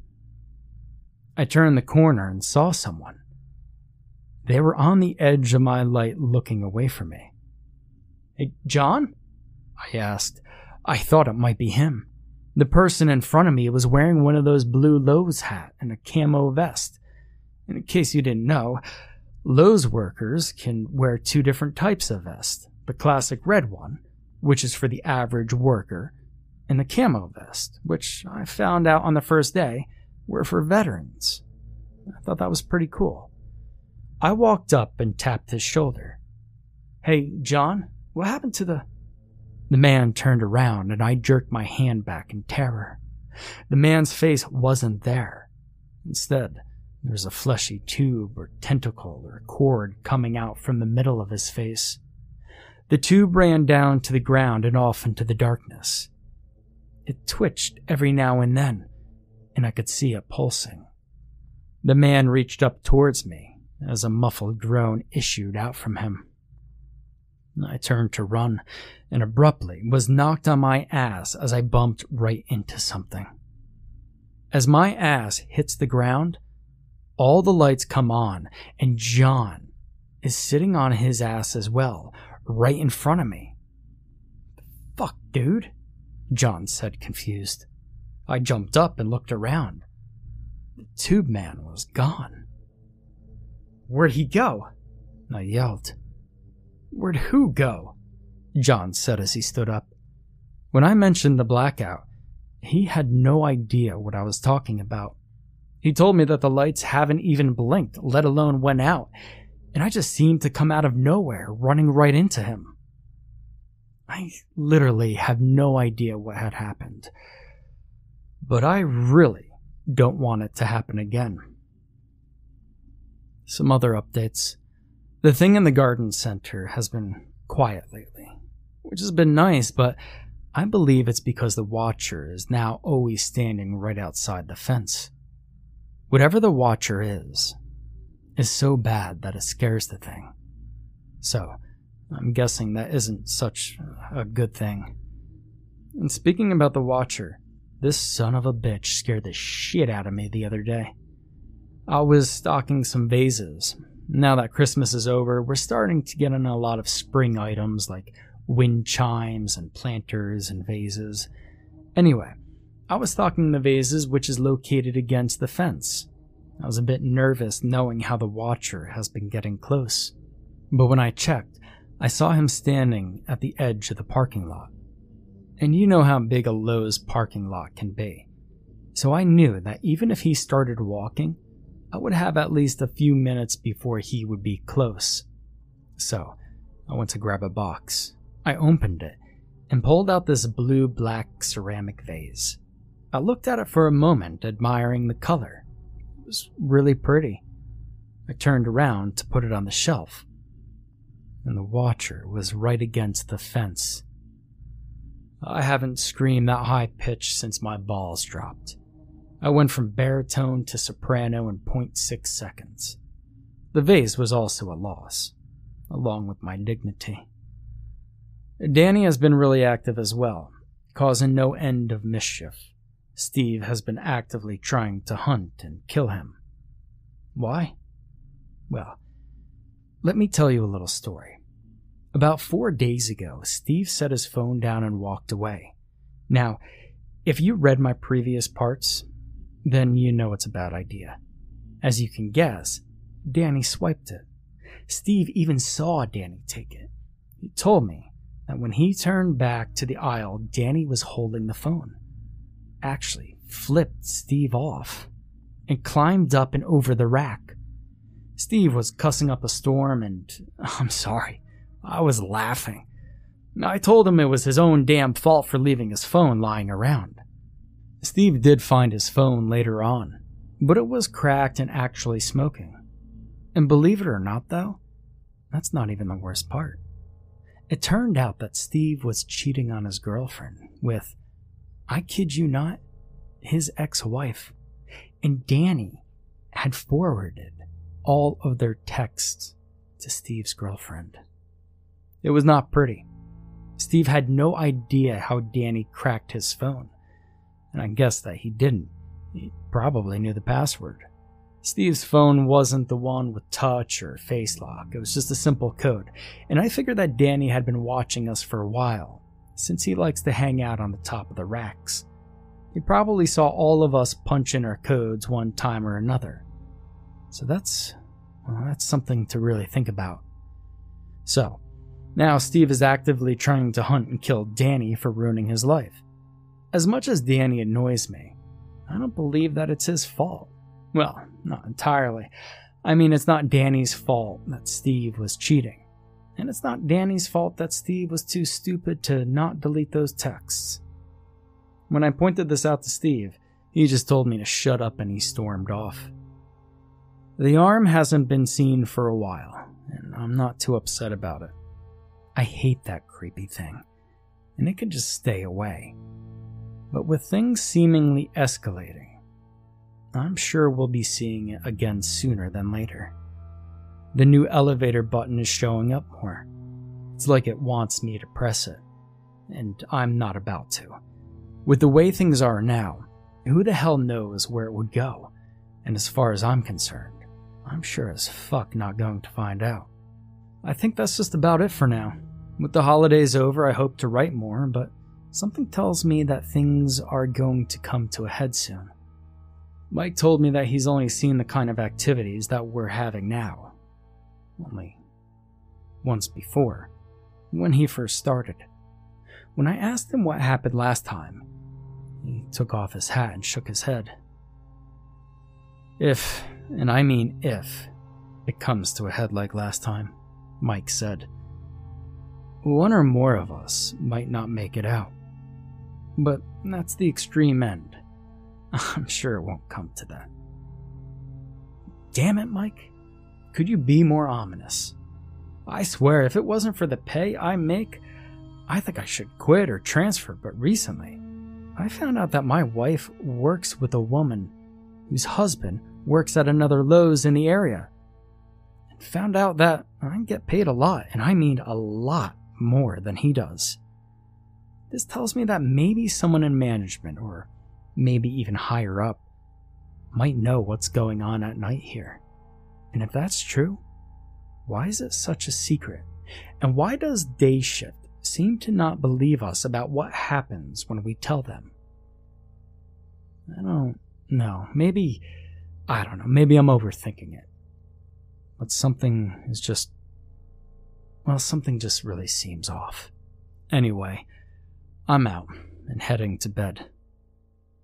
I turned the corner and saw someone. They were on the edge of my light looking away from me. Hey, John? I asked. I thought it might be him. The person in front of me was wearing one of those blue Lowe's hat and a camo vest. In case you didn't know, Lowe's workers can wear two different types of vest. The classic red one, which is for the average worker, and the camo vest, which I found out on the first day were for veterans. I thought that was pretty cool. I walked up and tapped his shoulder. Hey, John, what happened to the. The man turned around and I jerked my hand back in terror. The man's face wasn't there. Instead, there was a fleshy tube or tentacle or cord coming out from the middle of his face. The tube ran down to the ground and off into the darkness. It twitched every now and then, and I could see it pulsing. The man reached up towards me as a muffled groan issued out from him. I turned to run and abruptly was knocked on my ass as I bumped right into something. As my ass hits the ground, all the lights come on and John is sitting on his ass as well, right in front of me. Fuck, dude, John said confused. I jumped up and looked around. The tube man was gone. Where'd he go? I yelled. Where'd who go? John said as he stood up. When I mentioned the blackout, he had no idea what I was talking about. He told me that the lights haven't even blinked, let alone went out, and I just seemed to come out of nowhere, running right into him. I literally have no idea what had happened. But I really don't want it to happen again. Some other updates. The thing in the garden center has been quiet lately, which has been nice, but I believe it's because the watcher is now always standing right outside the fence. Whatever the watcher is, is so bad that it scares the thing. So, I'm guessing that isn't such a good thing. And speaking about the watcher, this son of a bitch scared the shit out of me the other day. I was stocking some vases. Now that Christmas is over, we're starting to get in a lot of spring items like wind chimes and planters and vases. Anyway, I was stocking the vases, which is located against the fence. I was a bit nervous knowing how the watcher has been getting close. But when I checked, I saw him standing at the edge of the parking lot. And you know how big a Lowe's parking lot can be. So I knew that even if he started walking, I would have at least a few minutes before he would be close. So I went to grab a box. I opened it and pulled out this blue black ceramic vase. I looked at it for a moment, admiring the color. It was really pretty. I turned around to put it on the shelf, and the watcher was right against the fence I haven't screamed that high pitch since my balls dropped. I went from baritone to soprano in 0.6 seconds. The vase was also a loss, along with my dignity. Danny has been really active as well, causing no end of mischief. Steve has been actively trying to hunt and kill him. Why? Well, let me tell you a little story. About four days ago, Steve set his phone down and walked away. Now, if you read my previous parts, then you know it's a bad idea. As you can guess, Danny swiped it. Steve even saw Danny take it. He told me that when he turned back to the aisle, Danny was holding the phone. Actually, flipped Steve off and climbed up and over the rack. Steve was cussing up a storm, and I'm sorry, I was laughing. I told him it was his own damn fault for leaving his phone lying around. Steve did find his phone later on, but it was cracked and actually smoking. And believe it or not, though, that's not even the worst part. It turned out that Steve was cheating on his girlfriend with, I kid you not, his ex wife. And Danny had forwarded all of their texts to Steve's girlfriend. It was not pretty. Steve had no idea how Danny cracked his phone, and I guess that he didn't. He probably knew the password. Steve's phone wasn't the one with touch or face lock, it was just a simple code, and I figured that Danny had been watching us for a while, since he likes to hang out on the top of the racks. He probably saw all of us punch in our codes one time or another. So that's, well, that's something to really think about. So, now Steve is actively trying to hunt and kill Danny for ruining his life. As much as Danny annoys me, I don't believe that it's his fault. Well, not entirely. I mean, it's not Danny's fault that Steve was cheating. And it's not Danny's fault that Steve was too stupid to not delete those texts. When I pointed this out to Steve, he just told me to shut up and he stormed off. The arm hasn't been seen for a while, and I'm not too upset about it. I hate that creepy thing, and it can just stay away. But with things seemingly escalating, I'm sure we'll be seeing it again sooner than later. The new elevator button is showing up more. It's like it wants me to press it, and I'm not about to. With the way things are now, who the hell knows where it would go? And as far as I'm concerned, I'm sure as fuck not going to find out. I think that's just about it for now. With the holidays over, I hope to write more, but something tells me that things are going to come to a head soon. Mike told me that he's only seen the kind of activities that we're having now. Only once before, when he first started. When I asked him what happened last time, he took off his hat and shook his head. If, and I mean if, it comes to a head like last time, Mike said, one or more of us might not make it out. But that's the extreme end. I'm sure it won't come to that. Damn it, Mike. Could you be more ominous? I swear, if it wasn't for the pay I make, I think I should quit or transfer, but recently, I found out that my wife works with a woman whose husband works at another Lowe's in the area. And found out that I get paid a lot, and I mean a lot more than he does. This tells me that maybe someone in management or maybe even higher up, might know what's going on at night here. And if that's true, why is it such a secret? And why does Day Shift seem to not believe us about what happens when we tell them? I don't know. Maybe, I don't know, maybe I'm overthinking it. But something is just, well, something just really seems off. Anyway, I'm out and heading to bed.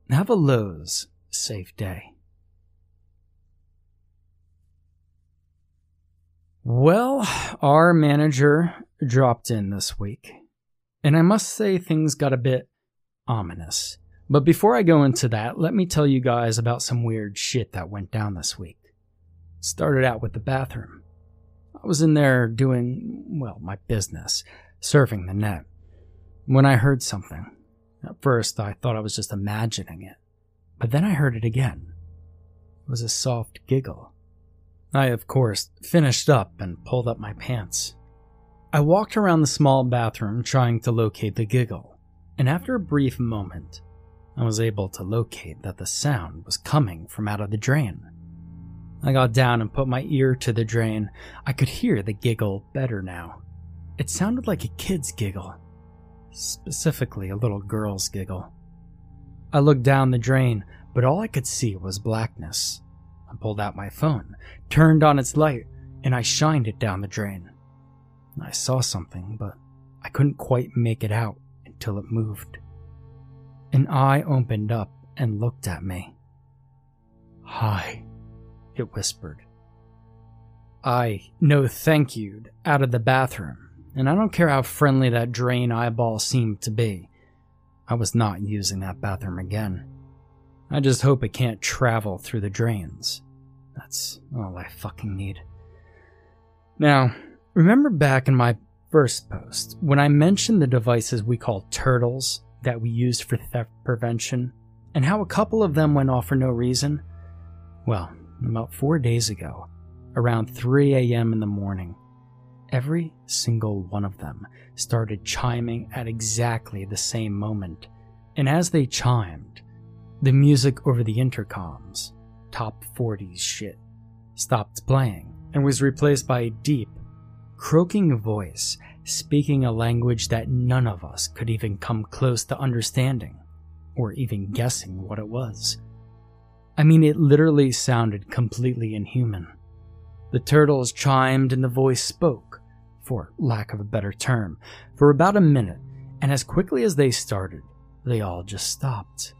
Have a Lowe's safe day. Well, our manager dropped in this week, and I must say things got a bit ominous. But before I go into that, let me tell you guys about some weird shit that went down this week. Started out with the bathroom. I was in there doing, well, my business, surfing the net, when I heard something. At first, I thought I was just imagining it, but then I heard it again. It was a soft giggle. I, of course, finished up and pulled up my pants. I walked around the small bathroom trying to locate the giggle, and after a brief moment, I was able to locate that the sound was coming from out of the drain. I got down and put my ear to the drain. I could hear the giggle better now. It sounded like a kid's giggle, specifically a little girl's giggle. I looked down the drain, but all I could see was blackness. I pulled out my phone, turned on its light, and I shined it down the drain. I saw something, but I couldn't quite make it out until it moved. An eye opened up and looked at me. Hi, it whispered. I no thank you'd out of the bathroom, and I don't care how friendly that drain eyeball seemed to be. I was not using that bathroom again. I just hope it can't travel through the drains. That's all I fucking need. Now, remember back in my first post when I mentioned the devices we call turtles that we used for theft prevention and how a couple of them went off for no reason? Well, about four days ago, around 3 a.m. in the morning, every single one of them started chiming at exactly the same moment. And as they chimed, the music over the intercoms, top 40s shit, stopped playing and was replaced by a deep, croaking voice speaking a language that none of us could even come close to understanding or even guessing what it was. I mean, it literally sounded completely inhuman. The turtles chimed and the voice spoke, for lack of a better term, for about a minute, and as quickly as they started, they all just stopped.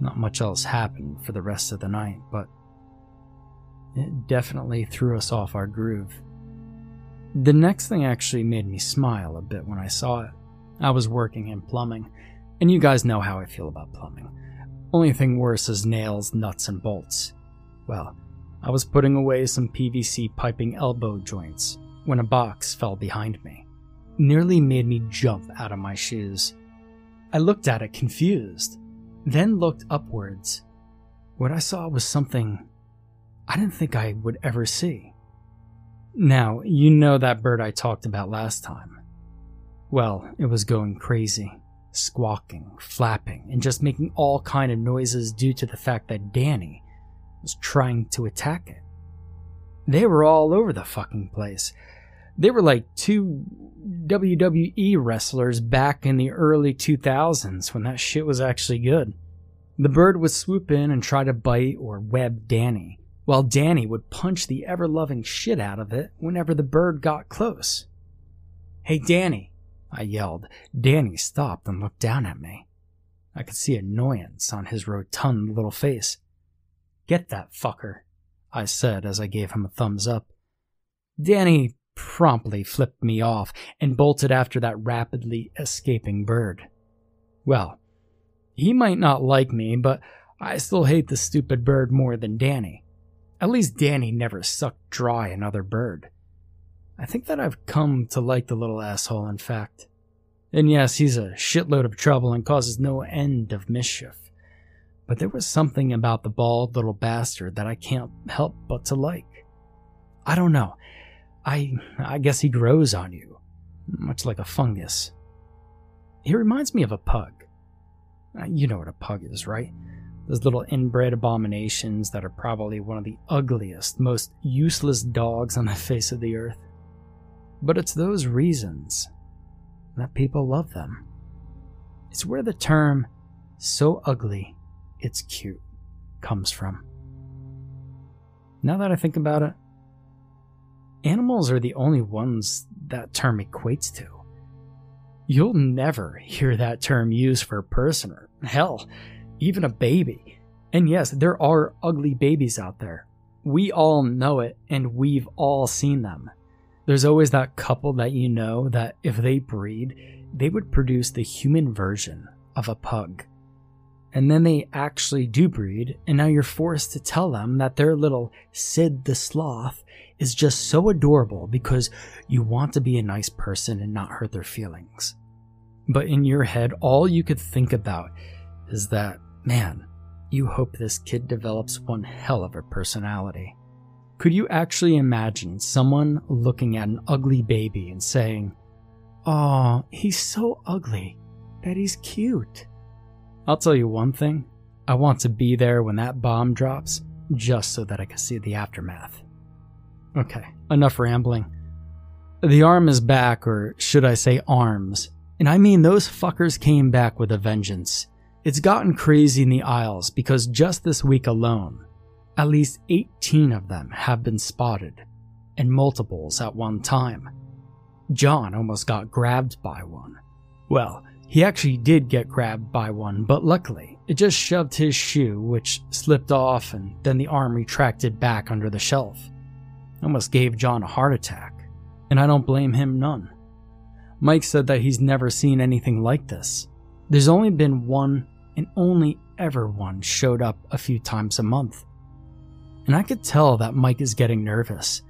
Not much else happened for the rest of the night, but it definitely threw us off our groove. The next thing actually made me smile a bit when I saw it. I was working in plumbing, and you guys know how I feel about plumbing. Only thing worse is nails, nuts, and bolts. Well, I was putting away some PVC piping elbow joints when a box fell behind me. Nearly made me jump out of my shoes. I looked at it confused, then looked upwards. What I saw was something I didn't think I would ever see. Now, you know that bird I talked about last time. Well, it was going crazy, squawking, flapping, and just making all kind of noises due to the fact that Danny was trying to attack it. They were all over the fucking place. They were like two WWE wrestlers back in the early 2000s when that shit was actually good. The bird would swoop in and try to bite or web Danny, while Danny would punch the ever loving shit out of it whenever the bird got close. Hey, Danny, I yelled. Danny stopped and looked down at me. I could see annoyance on his rotund little face. Get that fucker, I said as I gave him a thumbs up. Danny promptly flipped me off and bolted after that rapidly escaping bird. Well, he might not like me, but I still hate the stupid bird more than Danny. At least Danny never sucked dry another bird. I think that I've come to like the little asshole, in fact. And yes, he's a shitload of trouble and causes no end of mischief. But there was something about the bald little bastard that I can't help but to like. I don't know. I I guess he grows on you, much like a fungus. He reminds me of a pug. Uh, you know what a pug is, right? Those little inbred abominations that are probably one of the ugliest, most useless dogs on the face of the earth. But it's those reasons that people love them. It's where the term, so ugly, it's cute, comes from. Now that I think about it, animals are the only ones that term equates to. You'll never hear that term used for a person or, hell, even a baby. And yes, there are ugly babies out there. We all know it, and we've all seen them. There's always that couple that you know that if they breed, they would produce the human version of a pug. And then they actually do breed, and now you're forced to tell them that their little Sid the Sloth is just so adorable because you want to be a nice person and not hurt their feelings. But in your head, all you could think about is that Man, you hope this kid develops one hell of a personality. Could you actually imagine someone looking at an ugly baby and saying, Aw, he's so ugly that he's cute? I'll tell you one thing I want to be there when that bomb drops just so that I can see the aftermath. Okay, enough rambling. The arm is back, or should I say arms. And I mean, those fuckers came back with a vengeance. It's gotten crazy in the aisles because just this week alone, at least 18 of them have been spotted, and multiples at one time. John almost got grabbed by one. Well, he actually did get grabbed by one, but luckily, it just shoved his shoe, which slipped off, and then the arm retracted back under the shelf. Almost gave John a heart attack, and I don't blame him none. Mike said that he's never seen anything like this. There's only been one, and only ever one showed up a few times a month. And I could tell that Mike is getting nervous,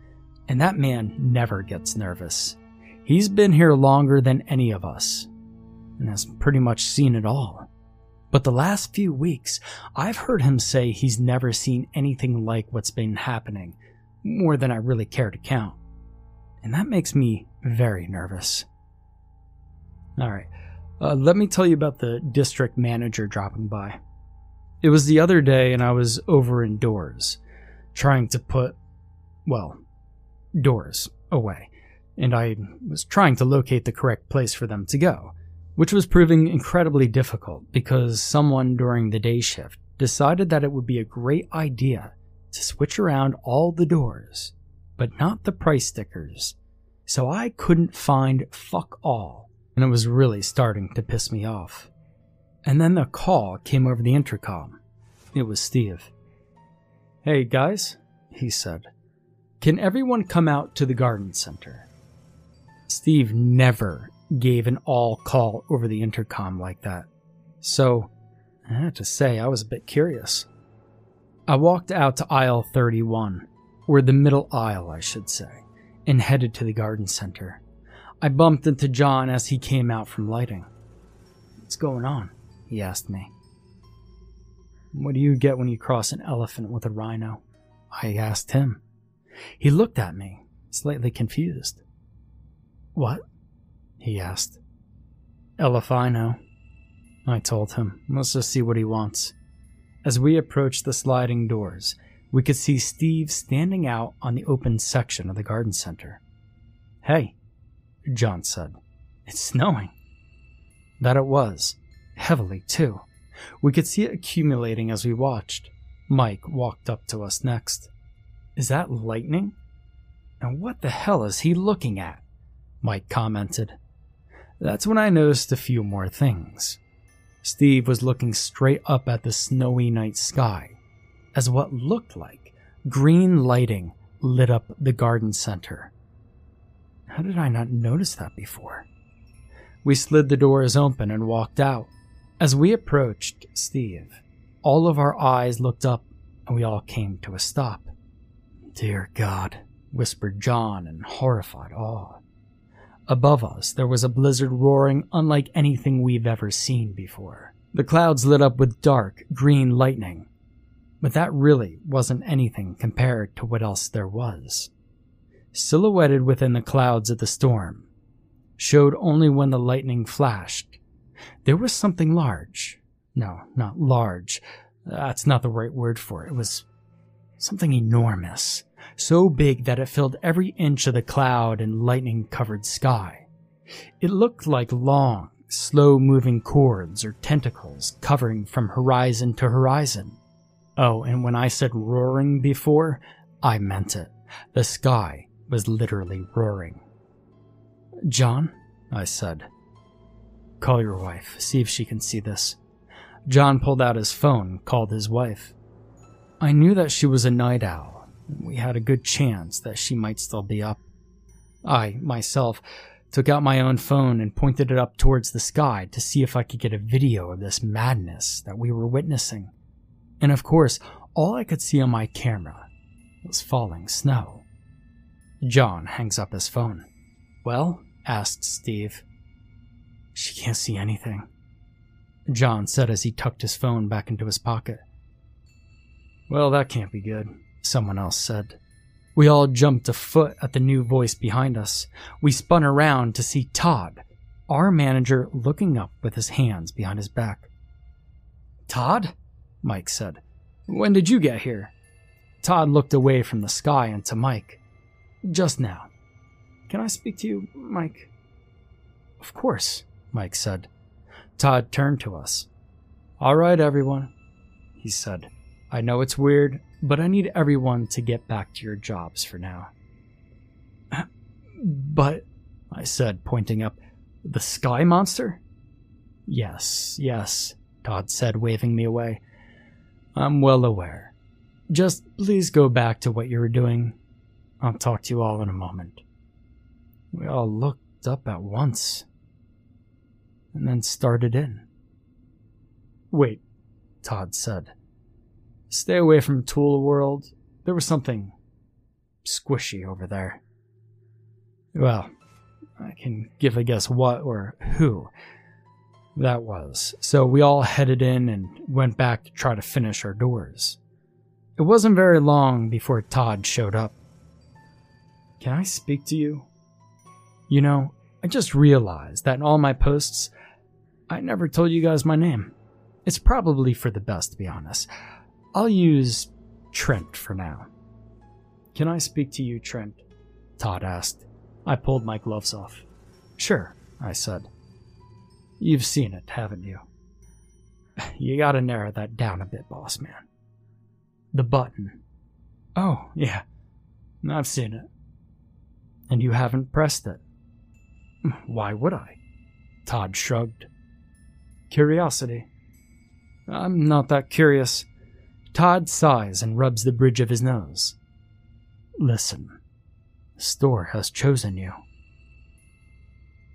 and that man never gets nervous. He's been here longer than any of us, and has pretty much seen it all. But the last few weeks, I've heard him say he's never seen anything like what's been happening, more than I really care to count. And that makes me very nervous. All right, uh, let me tell you about the district manager dropping by. It was the other day, and I was over indoors, trying to put, well, doors away, and I was trying to locate the correct place for them to go, which was proving incredibly difficult because someone during the day shift decided that it would be a great idea to switch around all the doors, but not the price stickers. So I couldn't find fuck all and it was really starting to piss me off. And then the call came over the intercom. It was Steve. Hey guys, he said, can everyone come out to the garden center? Steve never gave an all call over the intercom like that. So, I had to say, I was a bit curious. I walked out to aisle 31, or the middle aisle, I should say, and headed to the garden center. I bumped into John as he came out from lighting. What's going on? He asked me. What do you get when you cross an elephant with a rhino? I asked him. He looked at me, slightly confused. What? He asked. Elephino. I told him. Let's just see what he wants. As we approached the sliding doors, we could see Steve standing out on the open section of the garden center. Hey, John said. It's snowing. That it was. Heavily, too. We could see it accumulating as we watched. Mike walked up to us next. Is that lightning? And what the hell is he looking at? Mike commented. That's when I noticed a few more things. Steve was looking straight up at the snowy night sky as what looked like green lighting lit up the garden center. How did I not notice that before? We slid the doors open and walked out. As we approached Steve, all of our eyes looked up and we all came to a stop. Dear God, whispered John in horrified awe. Above us, there was a blizzard roaring unlike anything we've ever seen before. The clouds lit up with dark, green lightning. But that really wasn't anything compared to what else there was silhouetted within the clouds of the storm, showed only when the lightning flashed. There was something large. No, not large. That's not the right word for it. It was something enormous, so big that it filled every inch of the cloud and lightning covered sky. It looked like long, slow moving cords or tentacles covering from horizon to horizon. Oh, and when I said roaring before, I meant it. The sky was literally roaring. John, I said, call your wife, see if she can see this. John pulled out his phone, called his wife. I knew that she was a night owl. We had a good chance that she might still be up. I, myself, took out my own phone and pointed it up towards the sky to see if I could get a video of this madness that we were witnessing. And of course, all I could see on my camera was falling snow. John hangs up his phone. Well? asked Steve. She can't see anything. John said as he tucked his phone back into his pocket. Well, that can't be good, someone else said. We all jumped a foot at the new voice behind us. We spun around to see Todd, our manager, looking up with his hands behind his back. Todd? Mike said. When did you get here? Todd looked away from the sky and to Mike. Just now. Can I speak to you, Mike? Of course, Mike said. Todd turned to us. All right, everyone, he said. I know it's weird, but I need everyone to get back to your jobs for now. But, I said, pointing up, the sky monster? Yes, yes, Todd said, waving me away. I'm well aware. Just please go back to what you were doing. I'll talk to you all in a moment. We all looked up at once and then started in. Wait, Todd said. Stay away from Tool World. There was something squishy over there. Well, I can give a guess what or who that was. So we all headed in and went back to try to finish our doors. It wasn't very long before Todd showed up. Can I speak to you? You know, I just realized that in all my posts, I never told you guys my name. It's probably for the best, to be honest. I'll use Trent for now. Can I speak to you, Trent? Todd asked. I pulled my gloves off. Sure, I said. You've seen it, haven't you? You gotta narrow that down a bit, boss man. The button. Oh, yeah. I've seen it. And you haven't pressed it. Why would I? Todd shrugged. Curiosity. I'm not that curious. Todd sighs and rubs the bridge of his nose. Listen, the store has chosen you.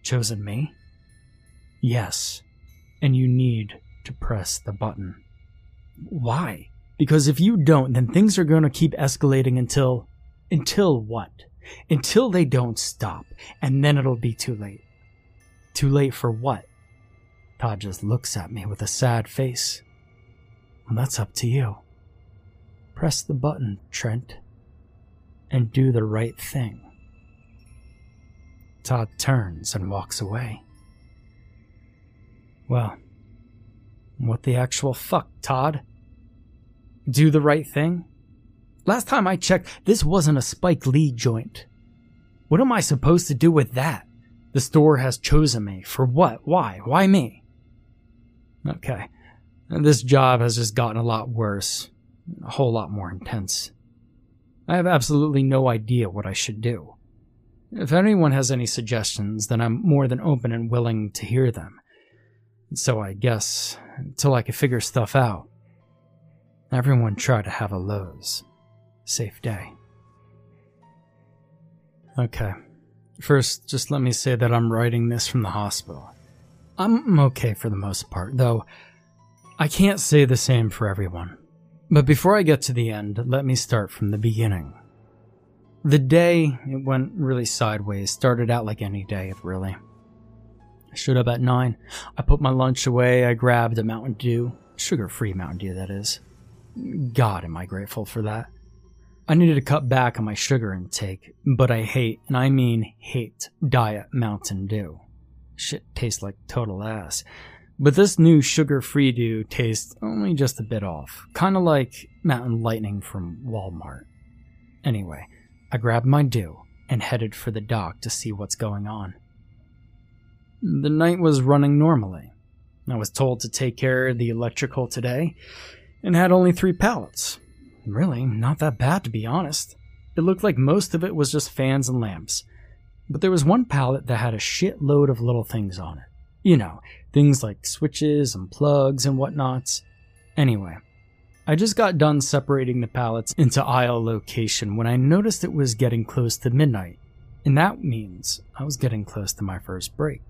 Chosen me? Yes, and you need to press the button. Why? Because if you don't, then things are going to keep escalating until. Until what? Until they don't stop, and then it'll be too late. Too late for what? Todd just looks at me with a sad face. Well, that's up to you. Press the button, Trent, and do the right thing. Todd turns and walks away. Well, what the actual fuck, Todd? Do the right thing? Last time I checked, this wasn't a Spike Lee joint. What am I supposed to do with that? The store has chosen me. For what? Why? Why me? Okay. This job has just gotten a lot worse, a whole lot more intense. I have absolutely no idea what I should do. If anyone has any suggestions, then I'm more than open and willing to hear them. So I guess, until I can figure stuff out, everyone try to have a Lowe's. Safe day. Okay. First, just let me say that I'm writing this from the hospital. I'm okay for the most part, though I can't say the same for everyone. But before I get to the end, let me start from the beginning. The day, it went really sideways, started out like any day, really. I showed up at 9. I put my lunch away, I grabbed a Mountain Dew, sugar free Mountain Dew, that is. God, am I grateful for that. I needed to cut back on my sugar intake, but I hate, and I mean hate, Diet Mountain Dew. Shit tastes like total ass. But this new sugar free dew tastes only just a bit off, kinda like Mountain Lightning from Walmart. Anyway, I grabbed my dew and headed for the dock to see what's going on. The night was running normally. I was told to take care of the electrical today and had only three pallets. Really, not that bad to be honest. It looked like most of it was just fans and lamps. But there was one pallet that had a shitload of little things on it. You know, things like switches and plugs and whatnots. Anyway, I just got done separating the pallets into aisle location when I noticed it was getting close to midnight, and that means I was getting close to my first break.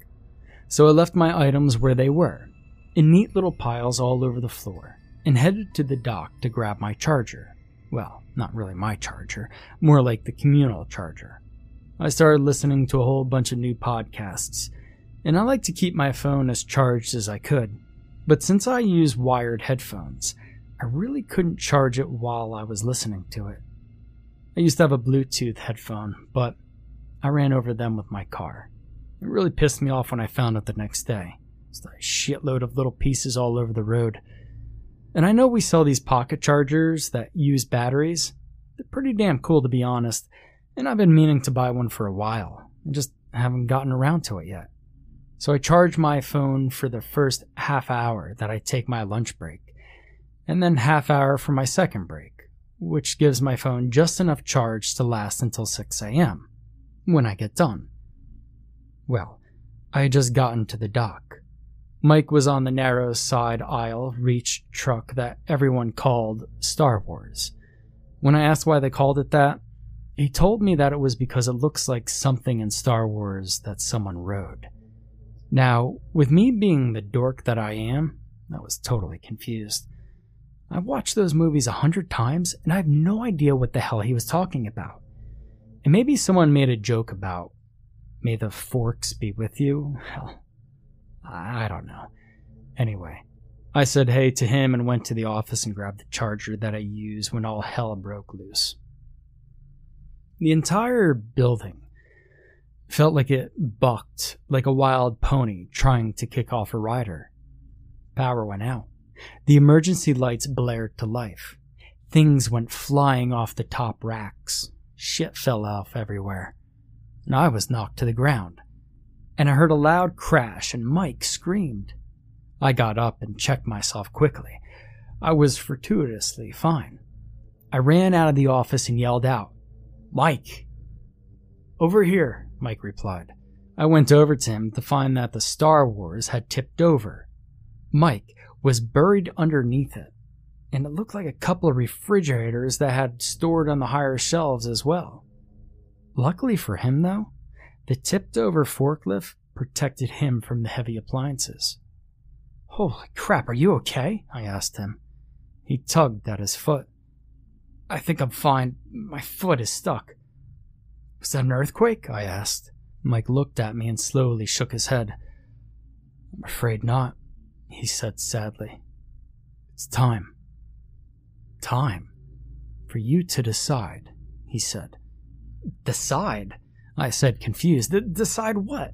So I left my items where they were, in neat little piles all over the floor, and headed to the dock to grab my charger. Well, not really my charger, more like the communal charger. I started listening to a whole bunch of new podcasts, and I like to keep my phone as charged as I could. But since I use wired headphones, I really couldn't charge it while I was listening to it. I used to have a Bluetooth headphone, but I ran over them with my car. It really pissed me off when I found it the next day. It's a shitload of little pieces all over the road. And I know we sell these pocket chargers that use batteries. They're pretty damn cool to be honest, and I've been meaning to buy one for a while. I just haven't gotten around to it yet. So I charge my phone for the first half hour that I take my lunch break, and then half hour for my second break, which gives my phone just enough charge to last until 6 a.m. when I get done. Well, I had just gotten to the dock. Mike was on the narrow side aisle reach truck that everyone called Star Wars. When I asked why they called it that, he told me that it was because it looks like something in Star Wars that someone rode. Now, with me being the dork that I am, I was totally confused. I've watched those movies a hundred times and I have no idea what the hell he was talking about. And maybe someone made a joke about, may the forks be with you? Hell, I don't know. Anyway, I said hey to him and went to the office and grabbed the charger that I use when all hell broke loose. The entire building felt like it bucked like a wild pony trying to kick off a rider. Power went out. The emergency lights blared to life. Things went flying off the top racks. Shit fell off everywhere. And I was knocked to the ground. And I heard a loud crash and Mike screamed. I got up and checked myself quickly. I was fortuitously fine. I ran out of the office and yelled out, Mike! Over here, Mike replied. I went over to him to find that the Star Wars had tipped over. Mike was buried underneath it, and it looked like a couple of refrigerators that had stored on the higher shelves as well. Luckily for him, though, the tipped over forklift protected him from the heavy appliances. Holy crap, are you okay? I asked him. He tugged at his foot. I think I'm fine. My foot is stuck. Was that an earthquake? I asked. Mike looked at me and slowly shook his head. I'm afraid not, he said sadly. It's time. Time. For you to decide, he said. Decide? I said, confused. Decide what?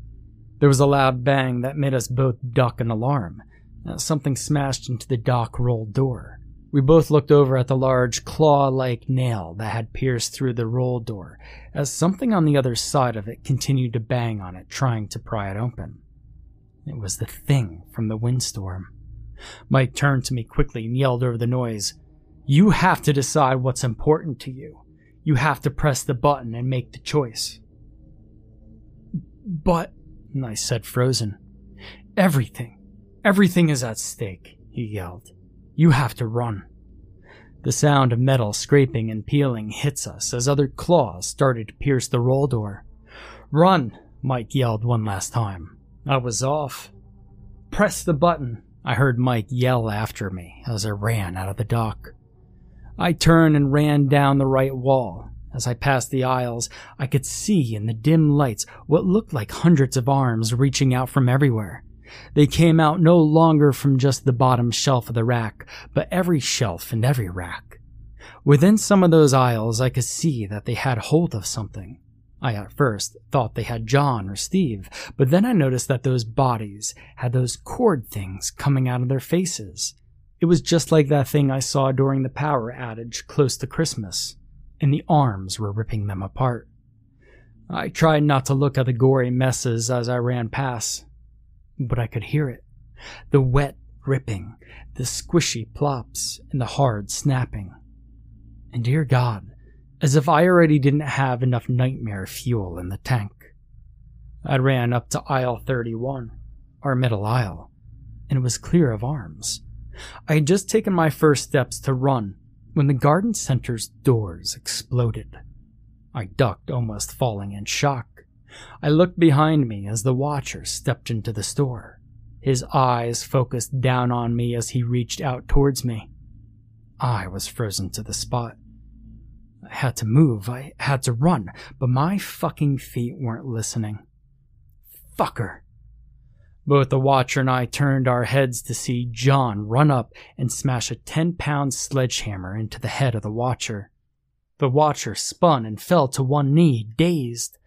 There was a loud bang that made us both duck in alarm. Uh, something smashed into the dock roll door. We both looked over at the large claw like nail that had pierced through the roll door, as something on the other side of it continued to bang on it, trying to pry it open. It was the thing from the windstorm. Mike turned to me quickly and yelled over the noise You have to decide what's important to you. You have to press the button and make the choice. But, I said, frozen, everything, everything is at stake, he yelled. You have to run. The sound of metal scraping and peeling hits us as other claws started to pierce the roll door. Run, Mike yelled one last time. I was off. Press the button, I heard Mike yell after me as I ran out of the dock. I turned and ran down the right wall. As I passed the aisles, I could see in the dim lights what looked like hundreds of arms reaching out from everywhere. They came out no longer from just the bottom shelf of the rack, but every shelf and every rack. Within some of those aisles, I could see that they had hold of something. I at first thought they had John or Steve, but then I noticed that those bodies had those cord things coming out of their faces. It was just like that thing I saw during the power outage close to Christmas, and the arms were ripping them apart. I tried not to look at the gory messes as I ran past, but I could hear it. The wet ripping, the squishy plops, and the hard snapping. And dear God, as if I already didn't have enough nightmare fuel in the tank. I ran up to aisle 31, our middle aisle, and it was clear of arms. I had just taken my first steps to run when the garden center's doors exploded. I ducked, almost falling in shock. I looked behind me as the watcher stepped into the store. His eyes focused down on me as he reached out towards me. I was frozen to the spot. I had to move, I had to run, but my fucking feet weren't listening. Fucker. Both the watcher and I turned our heads to see John run up and smash a 10 pound sledgehammer into the head of the watcher. The watcher spun and fell to one knee, dazed,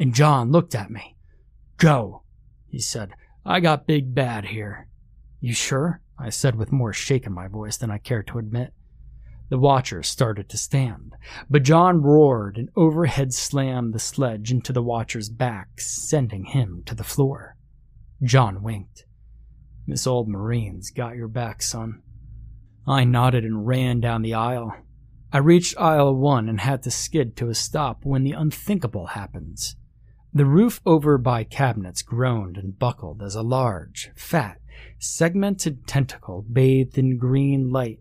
and John looked at me. Go, he said. I got big bad here. You sure? I said with more shake in my voice than I cared to admit. The watcher started to stand, but John roared and overhead slammed the sledge into the watcher's back, sending him to the floor. John winked. This old Marine's got your back, son. I nodded and ran down the aisle. I reached aisle one and had to skid to a stop when the unthinkable happens. The roof over by cabinets groaned and buckled as a large, fat, segmented tentacle bathed in green light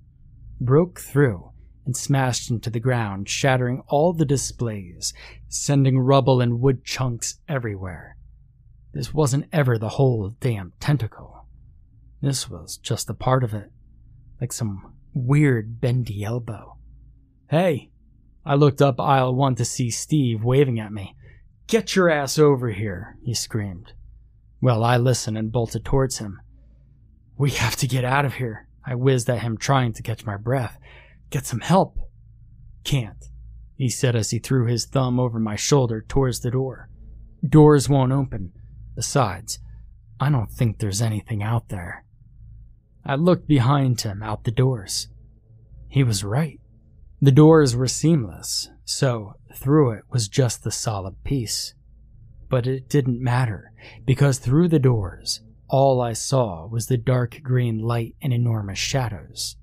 broke through and smashed into the ground, shattering all the displays, sending rubble and wood chunks everywhere. This wasn't ever the whole damn tentacle. This was just a part of it, like some weird bendy elbow. Hey! I looked up aisle one to see Steve waving at me. Get your ass over here, he screamed. Well, I listened and bolted towards him. We have to get out of here, I whizzed at him, trying to catch my breath. Get some help. Can't, he said as he threw his thumb over my shoulder towards the door. Doors won't open. Besides, I don't think there's anything out there. I looked behind him out the doors. He was right. The doors were seamless, so through it was just the solid piece. But it didn't matter, because through the doors, all I saw was the dark green light and enormous shadows.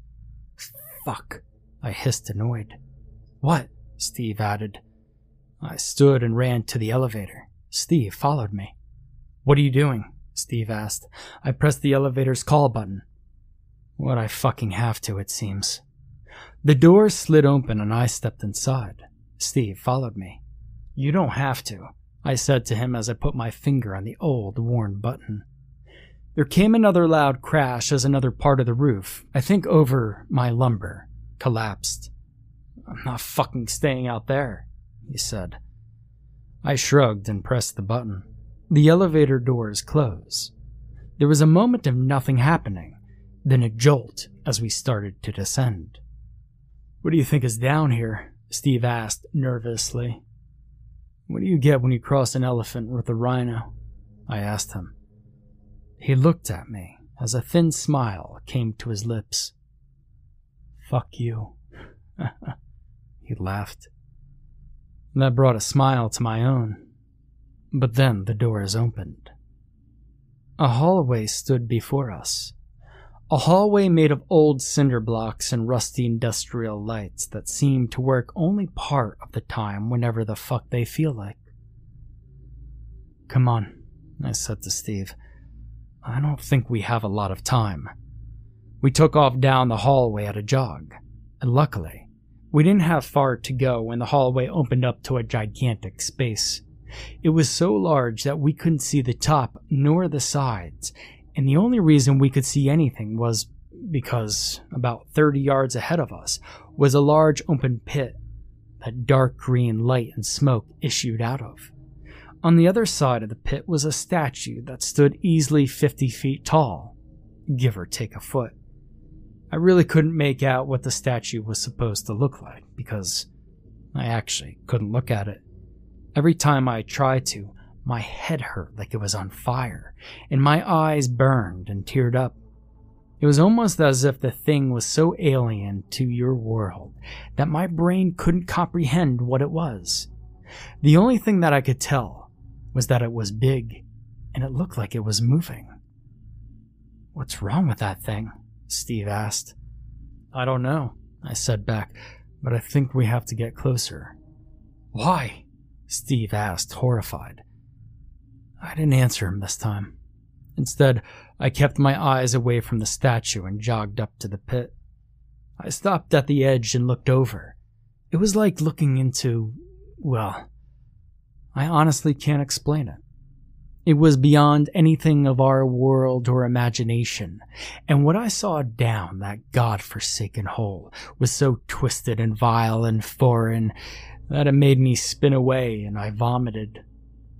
Fuck, I hissed, annoyed. What? Steve added. I stood and ran to the elevator. Steve followed me. What are you doing? Steve asked. I pressed the elevator's call button. What I fucking have to, it seems. The door slid open and I stepped inside. Steve followed me. You don't have to, I said to him as I put my finger on the old, worn button. There came another loud crash as another part of the roof, I think over my lumber, collapsed. I'm not fucking staying out there, he said. I shrugged and pressed the button. The elevator doors closed. There was a moment of nothing happening, then a jolt as we started to descend. What do you think is down here? Steve asked nervously. What do you get when you cross an elephant with a rhino? I asked him. He looked at me as a thin smile came to his lips. Fuck you. he laughed. That brought a smile to my own. But then the doors opened. A hallway stood before us. A hallway made of old cinder blocks and rusty industrial lights that seem to work only part of the time whenever the fuck they feel like. Come on, I said to Steve. I don't think we have a lot of time. We took off down the hallway at a jog, and luckily, we didn't have far to go when the hallway opened up to a gigantic space. It was so large that we couldn't see the top nor the sides, and the only reason we could see anything was because about 30 yards ahead of us was a large open pit that dark green light and smoke issued out of. On the other side of the pit was a statue that stood easily 50 feet tall, give or take a foot. I really couldn't make out what the statue was supposed to look like because I actually couldn't look at it. Every time I tried to, my head hurt like it was on fire, and my eyes burned and teared up. It was almost as if the thing was so alien to your world that my brain couldn't comprehend what it was. The only thing that I could tell was that it was big and it looked like it was moving. What's wrong with that thing? Steve asked. I don't know, I said back, but I think we have to get closer. Why? Steve asked, horrified. I didn't answer him this time. Instead, I kept my eyes away from the statue and jogged up to the pit. I stopped at the edge and looked over. It was like looking into, well, I honestly can't explain it. It was beyond anything of our world or imagination, and what I saw down that god-forsaken hole was so twisted and vile and foreign that it made me spin away and I vomited.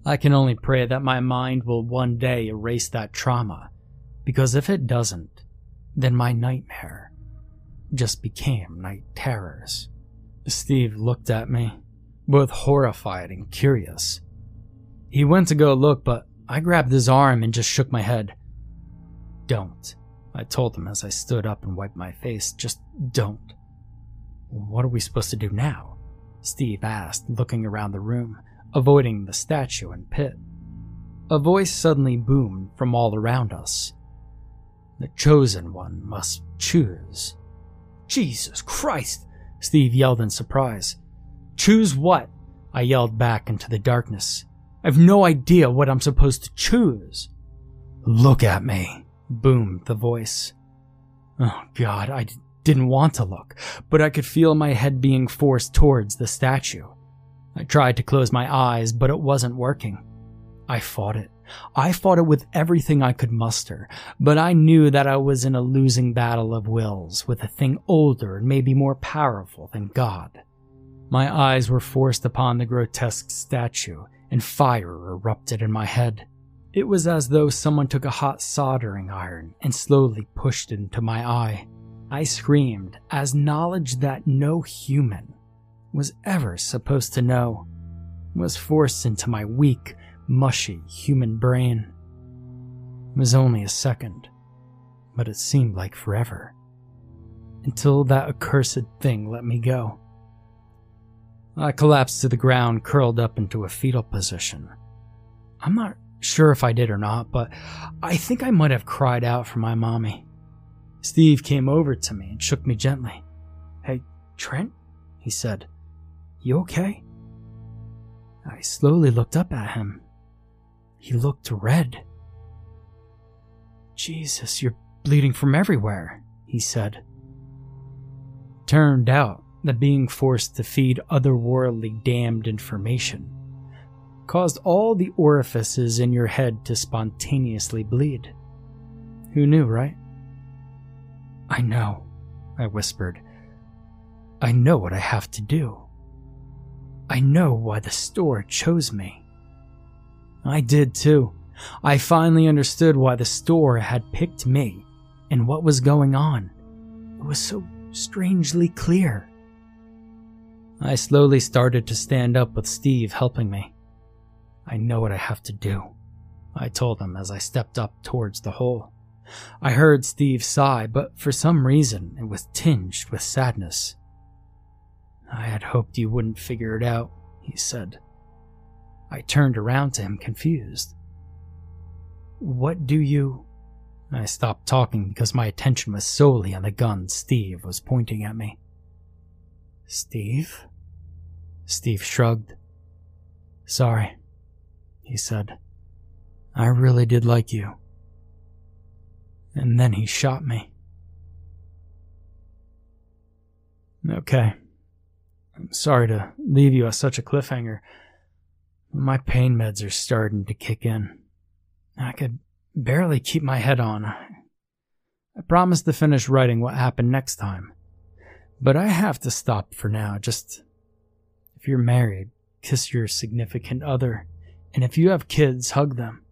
I can only pray that my mind will one day erase that trauma, because if it doesn't, then my nightmare just became night terrors. Steve looked at me, both horrified and curious. He went to go look, but I grabbed his arm and just shook my head. Don't, I told him as I stood up and wiped my face. Just don't. What are we supposed to do now? Steve asked, looking around the room, avoiding the statue and pit. A voice suddenly boomed from all around us. The chosen one must choose. Jesus Christ! Steve yelled in surprise. Choose what? I yelled back into the darkness. I've no idea what I'm supposed to choose. Look at me, boomed the voice. Oh God, I d- didn't want to look, but I could feel my head being forced towards the statue. I tried to close my eyes, but it wasn't working. I fought it. I fought it with everything I could muster, but I knew that I was in a losing battle of wills with a thing older and maybe more powerful than God. My eyes were forced upon the grotesque statue, and fire erupted in my head. It was as though someone took a hot soldering iron and slowly pushed it into my eye. I screamed as knowledge that no human was ever supposed to know was forced into my weak, mushy human brain. It was only a second, but it seemed like forever. Until that accursed thing let me go. I collapsed to the ground, curled up into a fetal position. I'm not sure if I did or not, but I think I might have cried out for my mommy. Steve came over to me and shook me gently. Hey, Trent, he said, you okay? I slowly looked up at him. He looked red. Jesus, you're bleeding from everywhere, he said. Turned out that being forced to feed otherworldly damned information caused all the orifices in your head to spontaneously bleed. Who knew, right? I know, I whispered. I know what I have to do. I know why the store chose me. I did too. I finally understood why the store had picked me and what was going on. It was so strangely clear. I slowly started to stand up with Steve helping me. I know what I have to do, I told him as I stepped up towards the hole. I heard Steve sigh, but for some reason it was tinged with sadness. I had hoped you wouldn't figure it out, he said. I turned around to him, confused. What do you. I stopped talking because my attention was solely on the gun Steve was pointing at me. Steve? Steve shrugged. Sorry, he said. I really did like you. And then he shot me. Okay. I'm sorry to leave you at such a cliffhanger. My pain meds are starting to kick in. I could barely keep my head on. I promised to finish writing what happened next time. But I have to stop for now. Just if you're married, kiss your significant other. And if you have kids, hug them.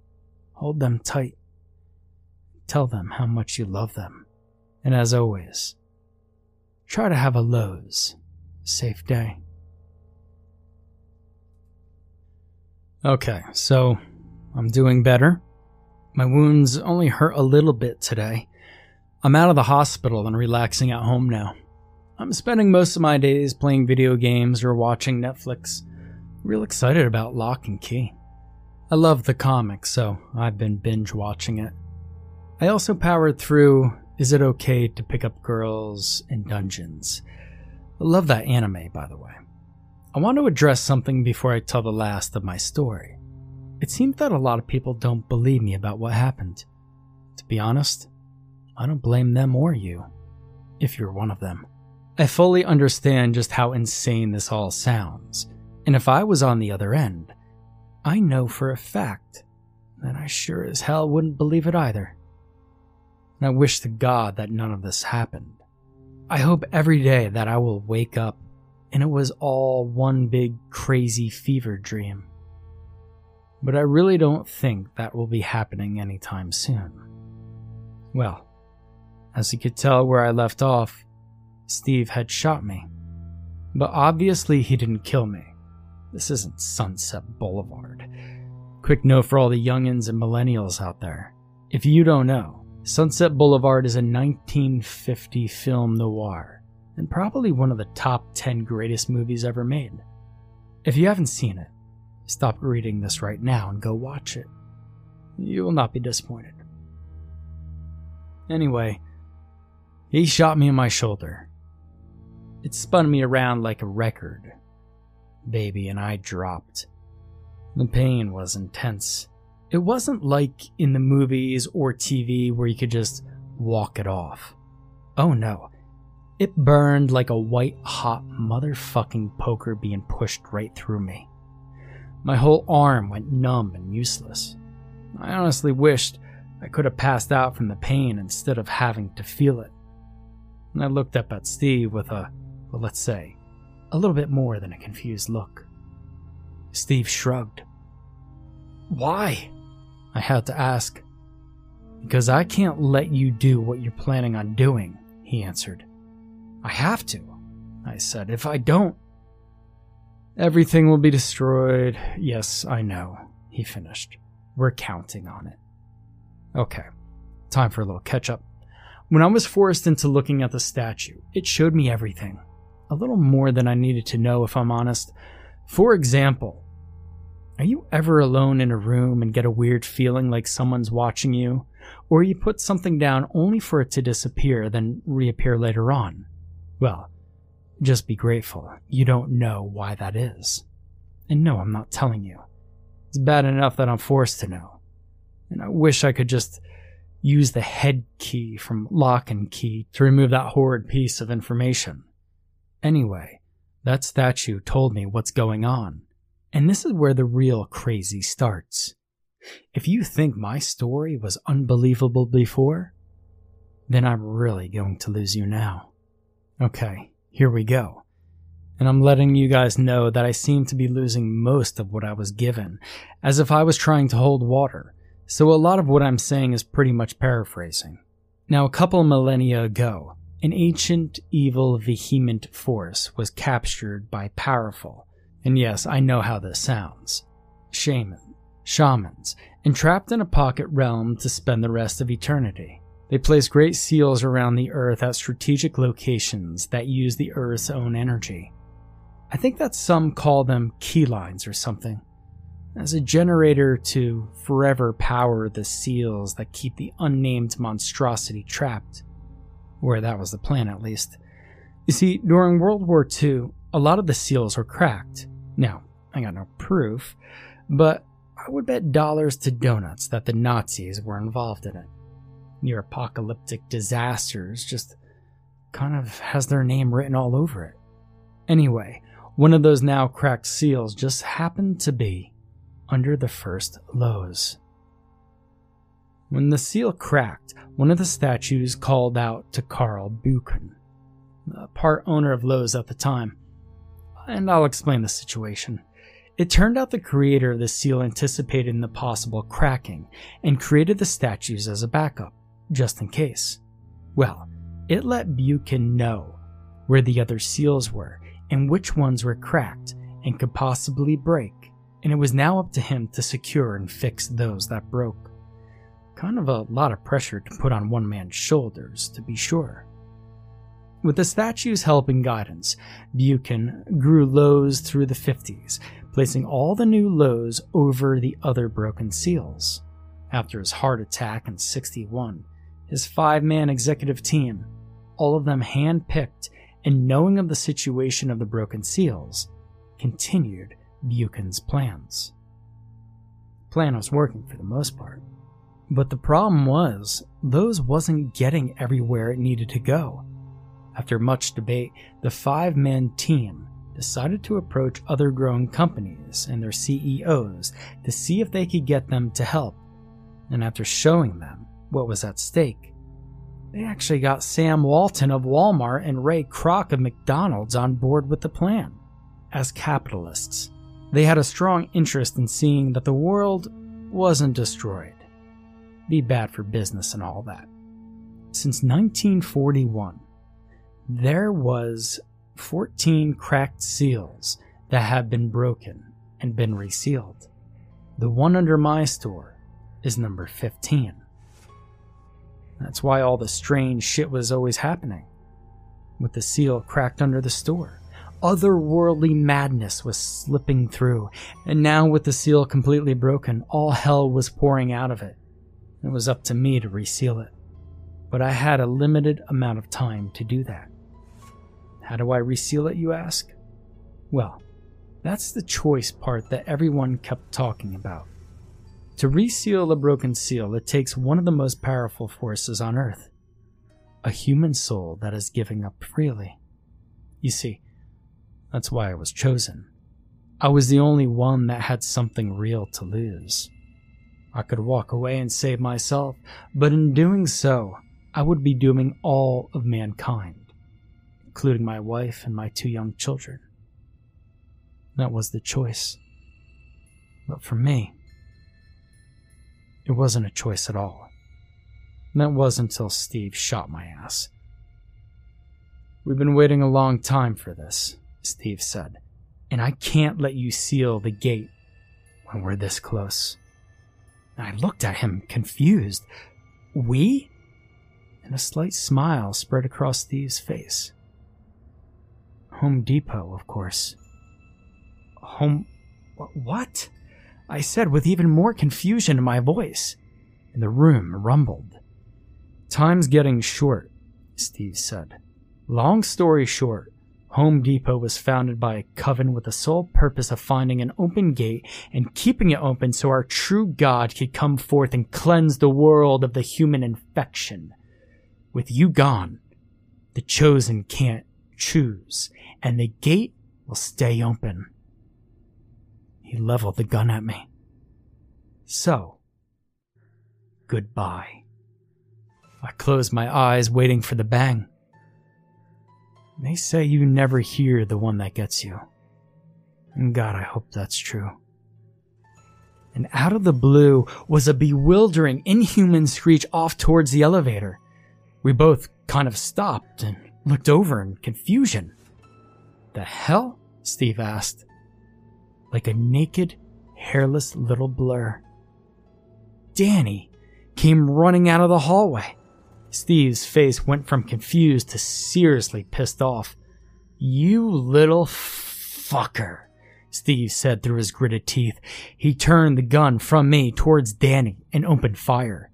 Hold them tight. Tell them how much you love them. And as always, try to have a Lowe's safe day. Okay, so I'm doing better. My wounds only hurt a little bit today. I'm out of the hospital and relaxing at home now. I'm spending most of my days playing video games or watching Netflix. Real excited about Locke and Key. I love the comic, so I've been binge watching it. I also powered through Is It Okay to Pick Up Girls in Dungeons? I love that anime, by the way. I want to address something before I tell the last of my story. It seems that a lot of people don't believe me about what happened. To be honest, I don't blame them or you, if you're one of them. I fully understand just how insane this all sounds, and if I was on the other end, I know for a fact that I sure as hell wouldn't believe it either. And I wish to God that none of this happened. I hope every day that I will wake up and it was all one big crazy fever dream. But I really don't think that will be happening anytime soon. Well, as you could tell where I left off, Steve had shot me. But obviously, he didn't kill me. This isn't Sunset Boulevard. Quick note for all the youngins and millennials out there. If you don't know, Sunset Boulevard is a 1950 film noir, and probably one of the top 10 greatest movies ever made. If you haven't seen it, stop reading this right now and go watch it. You will not be disappointed. Anyway, he shot me in my shoulder. It spun me around like a record. Baby, and I dropped. The pain was intense. It wasn't like in the movies or TV where you could just walk it off. Oh no. It burned like a white hot motherfucking poker being pushed right through me. My whole arm went numb and useless. I honestly wished I could have passed out from the pain instead of having to feel it. And I looked up at Steve with a, well, let's say, a little bit more than a confused look. Steve shrugged. Why? I had to ask. Because I can't let you do what you're planning on doing, he answered. I have to, I said. If I don't, everything will be destroyed. Yes, I know, he finished. We're counting on it. Okay, time for a little catch up. When I was forced into looking at the statue, it showed me everything. A little more than I needed to know, if I'm honest. For example, are you ever alone in a room and get a weird feeling like someone's watching you? Or you put something down only for it to disappear, then reappear later on? Well, just be grateful you don't know why that is. And no, I'm not telling you. It's bad enough that I'm forced to know. And I wish I could just use the head key from Locke and Key to remove that horrid piece of information. Anyway, that statue told me what's going on. And this is where the real crazy starts. If you think my story was unbelievable before, then I'm really going to lose you now. Okay, here we go. And I'm letting you guys know that I seem to be losing most of what I was given, as if I was trying to hold water so a lot of what I'm saying is pretty much paraphrasing. Now, a couple millennia ago, an ancient, evil, vehement force was captured by powerful, and yes, I know how this sounds, shaman, shamans, entrapped in a pocket realm to spend the rest of eternity. They place great seals around the earth at strategic locations that use the earth's own energy. I think that some call them ley lines or something as a generator to forever power the seals that keep the unnamed monstrosity trapped. where that was the plan, at least. You see, during World War II, a lot of the seals were cracked. Now, I got no proof, but I would bet dollars to donuts that the Nazis were involved in it. Near apocalyptic disasters just kind of has their name written all over it. Anyway, one of those now cracked seals just happened to be under the first Lowe's. When the seal cracked, one of the statues called out to Carl Buchan, part owner of Lowe's at the time, and I'll explain the situation. It turned out the creator of the seal anticipated the possible cracking and created the statues as a backup, just in case. Well, it let Buchan know where the other seals were and which ones were cracked and could possibly break and it was now up to him to secure and fix those that broke. Kind of a lot of pressure to put on one man's shoulders, to be sure. With the statue's help and guidance, Buchan grew Lowe's through the 50s, placing all the new Lowe's over the other broken seals. After his heart attack in 61, his five man executive team, all of them hand picked and knowing of the situation of the broken seals, continued Buchan's plans. Plan was working for the most part. But the problem was, those wasn't getting everywhere it needed to go. After much debate, the five man team decided to approach other growing companies and their CEOs to see if they could get them to help. And after showing them what was at stake, they actually got Sam Walton of Walmart and Ray Kroc of McDonald's on board with the plan. As capitalists, they had a strong interest in seeing that the world wasn't destroyed. Be bad for business and all that. Since 1941, there was 14 cracked seals that have been broken and been resealed. The one under my store is number 15. That's why all the strange shit was always happening. With the seal cracked under the store, otherworldly madness was slipping through, and now with the seal completely broken, all hell was pouring out of it. It was up to me to reseal it. But I had a limited amount of time to do that. How do I reseal it, you ask? Well, that's the choice part that everyone kept talking about. To reseal a broken seal, it takes one of the most powerful forces on Earth a human soul that is giving up freely. You see, that's why I was chosen. I was the only one that had something real to lose. I could walk away and save myself, but in doing so, I would be dooming all of mankind, including my wife and my two young children. That was the choice. But for me, it wasn't a choice at all. And that was until Steve shot my ass. We've been waiting a long time for this, Steve said, and I can't let you seal the gate when we're this close. I looked at him, confused. We? And a slight smile spread across Steve's face. Home Depot, of course. Home. What? I said with even more confusion in my voice, and the room rumbled. Time's getting short, Steve said. Long story short, Home Depot was founded by a coven with the sole purpose of finding an open gate and keeping it open so our true God could come forth and cleanse the world of the human infection. With you gone, the chosen can't choose, and the gate will stay open. He leveled the gun at me. So, goodbye. I closed my eyes, waiting for the bang. They say you never hear the one that gets you. And God, I hope that's true. And out of the blue was a bewildering, inhuman screech off towards the elevator. We both kind of stopped and looked over in confusion. The hell? Steve asked like a naked, hairless little blur. Danny came running out of the hallway. Steve's face went from confused to seriously pissed off. You little fucker, Steve said through his gritted teeth. He turned the gun from me towards Danny and opened fire.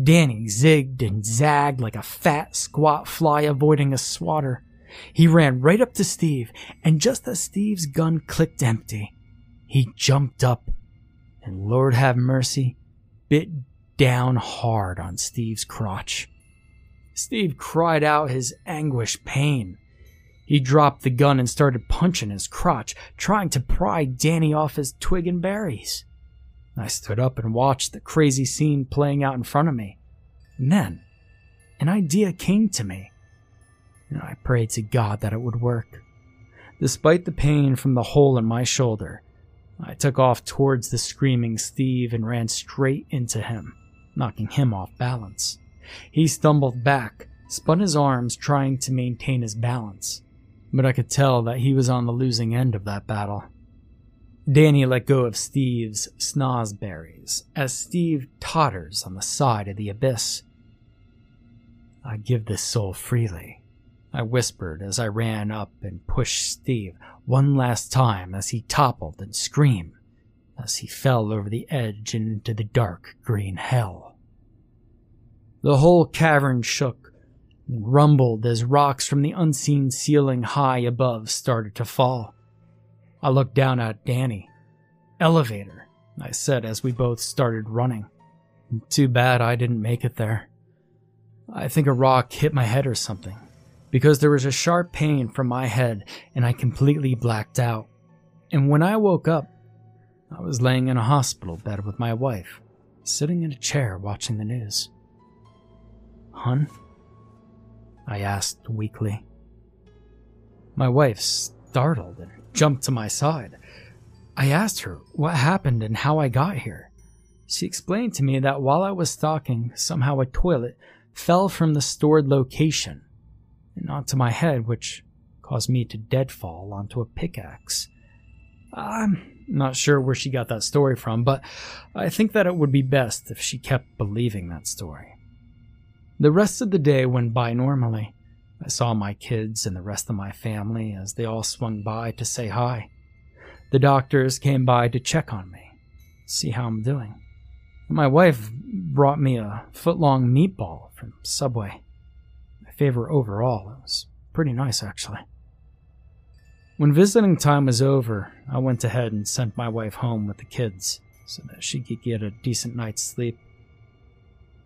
Danny zigged and zagged like a fat, squat fly avoiding a swatter. He ran right up to Steve, and just as Steve's gun clicked empty, he jumped up and, Lord have mercy, bit down hard on Steve's crotch. Steve cried out his anguish pain. He dropped the gun and started punching his crotch, trying to pry Danny off his twig and berries. I stood up and watched the crazy scene playing out in front of me. And then, an idea came to me, and I prayed to God that it would work. Despite the pain from the hole in my shoulder, I took off towards the screaming Steve and ran straight into him, knocking him off balance. He stumbled back, spun his arms trying to maintain his balance, but I could tell that he was on the losing end of that battle. Danny let go of Steve's snozberries as Steve totters on the side of the abyss. I give this soul freely, I whispered as I ran up and pushed Steve one last time as he toppled and screamed as he fell over the edge and into the dark green hell. The whole cavern shook and rumbled as rocks from the unseen ceiling high above started to fall. I looked down at Danny. Elevator, I said as we both started running. Too bad I didn't make it there. I think a rock hit my head or something because there was a sharp pain from my head and I completely blacked out. And when I woke up, I was laying in a hospital bed with my wife, sitting in a chair watching the news. Hun? I asked weakly. My wife startled and jumped to my side. I asked her what happened and how I got here. She explained to me that while I was stocking, somehow a toilet fell from the stored location and onto my head, which caused me to deadfall onto a pickaxe. I'm not sure where she got that story from, but I think that it would be best if she kept believing that story. The rest of the day went by normally. I saw my kids and the rest of my family as they all swung by to say hi. The doctors came by to check on me, see how I'm doing. My wife brought me a foot long meatball from Subway. My favorite overall. It was pretty nice, actually. When visiting time was over, I went ahead and sent my wife home with the kids so that she could get a decent night's sleep.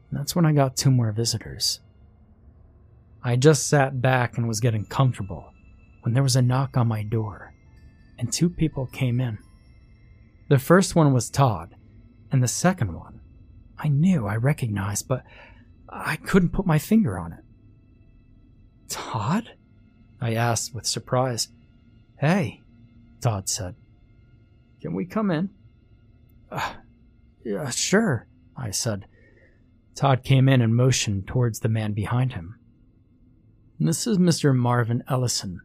And that's when I got two more visitors. I just sat back and was getting comfortable when there was a knock on my door, and two people came in. The first one was Todd, and the second one I knew I recognized, but I couldn't put my finger on it. Todd? I asked with surprise. Hey, Todd said. Can we come in? Uh, yeah, sure, I said. Todd came in and motioned towards the man behind him. This is Mr. Marvin Ellison,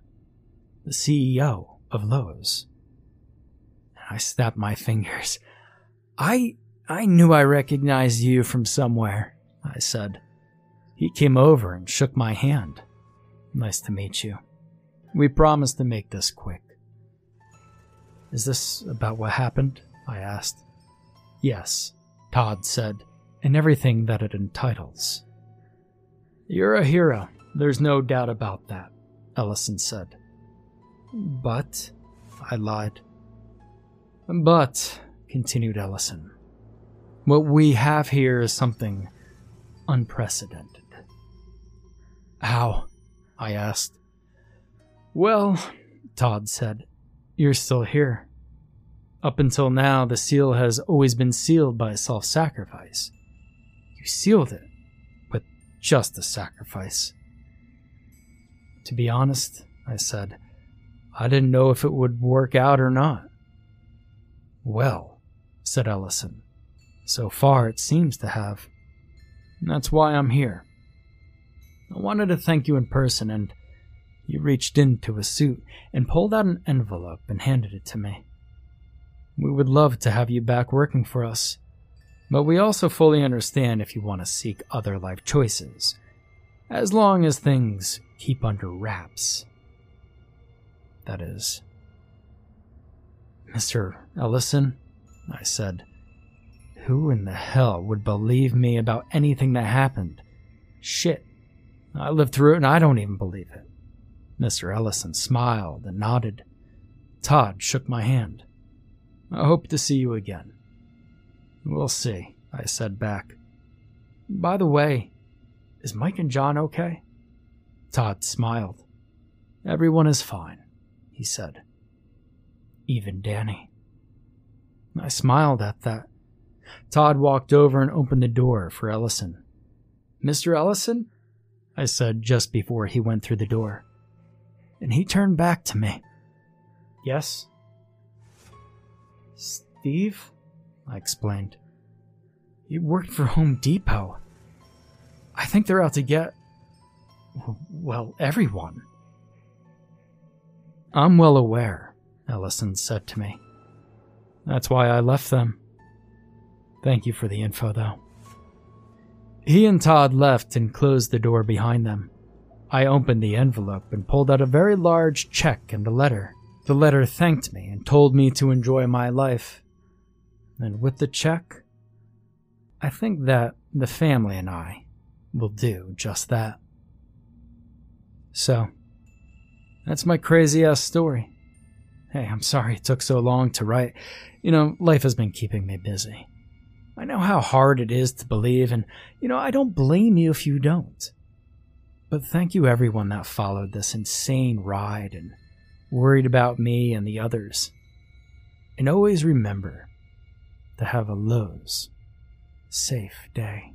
the CEO of Lowe's. I snapped my fingers. I I knew I recognized you from somewhere, I said. He came over and shook my hand. Nice to meet you. We promised to make this quick. Is this about what happened? I asked. Yes, Todd said, and everything that it entitles. You're a hero, there's no doubt about that, Ellison said. But, I lied. But, continued Ellison, what we have here is something unprecedented. How? I asked. Well, Todd said, you're still here. Up until now, the seal has always been sealed by self sacrifice. You sealed it with just a sacrifice. To be honest, I said, I didn't know if it would work out or not. Well, said Ellison, so far it seems to have. That's why I'm here. I wanted to thank you in person, and you reached into a suit and pulled out an envelope and handed it to me. We would love to have you back working for us, but we also fully understand if you want to seek other life choices, as long as things keep under wraps. That is. Mr. Ellison, I said, who in the hell would believe me about anything that happened? Shit. I lived through it and I don't even believe it. Mr. Ellison smiled and nodded. Todd shook my hand. I hope to see you again. We'll see, I said back. By the way, is Mike and John okay? Todd smiled. Everyone is fine, he said. Even Danny. I smiled at that. Todd walked over and opened the door for Ellison. Mr. Ellison? I said just before he went through the door. And he turned back to me. Yes? Steve? I explained. He worked for Home Depot. I think they're out to get. well, everyone. I'm well aware, Ellison said to me. That's why I left them. Thank you for the info, though. He and Todd left and closed the door behind them. I opened the envelope and pulled out a very large check and a letter. The letter thanked me and told me to enjoy my life. And with the check, I think that the family and I will do just that. So, that's my crazy ass story. Hey, I'm sorry it took so long to write. You know, life has been keeping me busy. I know how hard it is to believe, and, you know, I don't blame you if you don't. But thank you, everyone that followed this insane ride and worried about me and the others. And always remember to have a Lowe's safe day.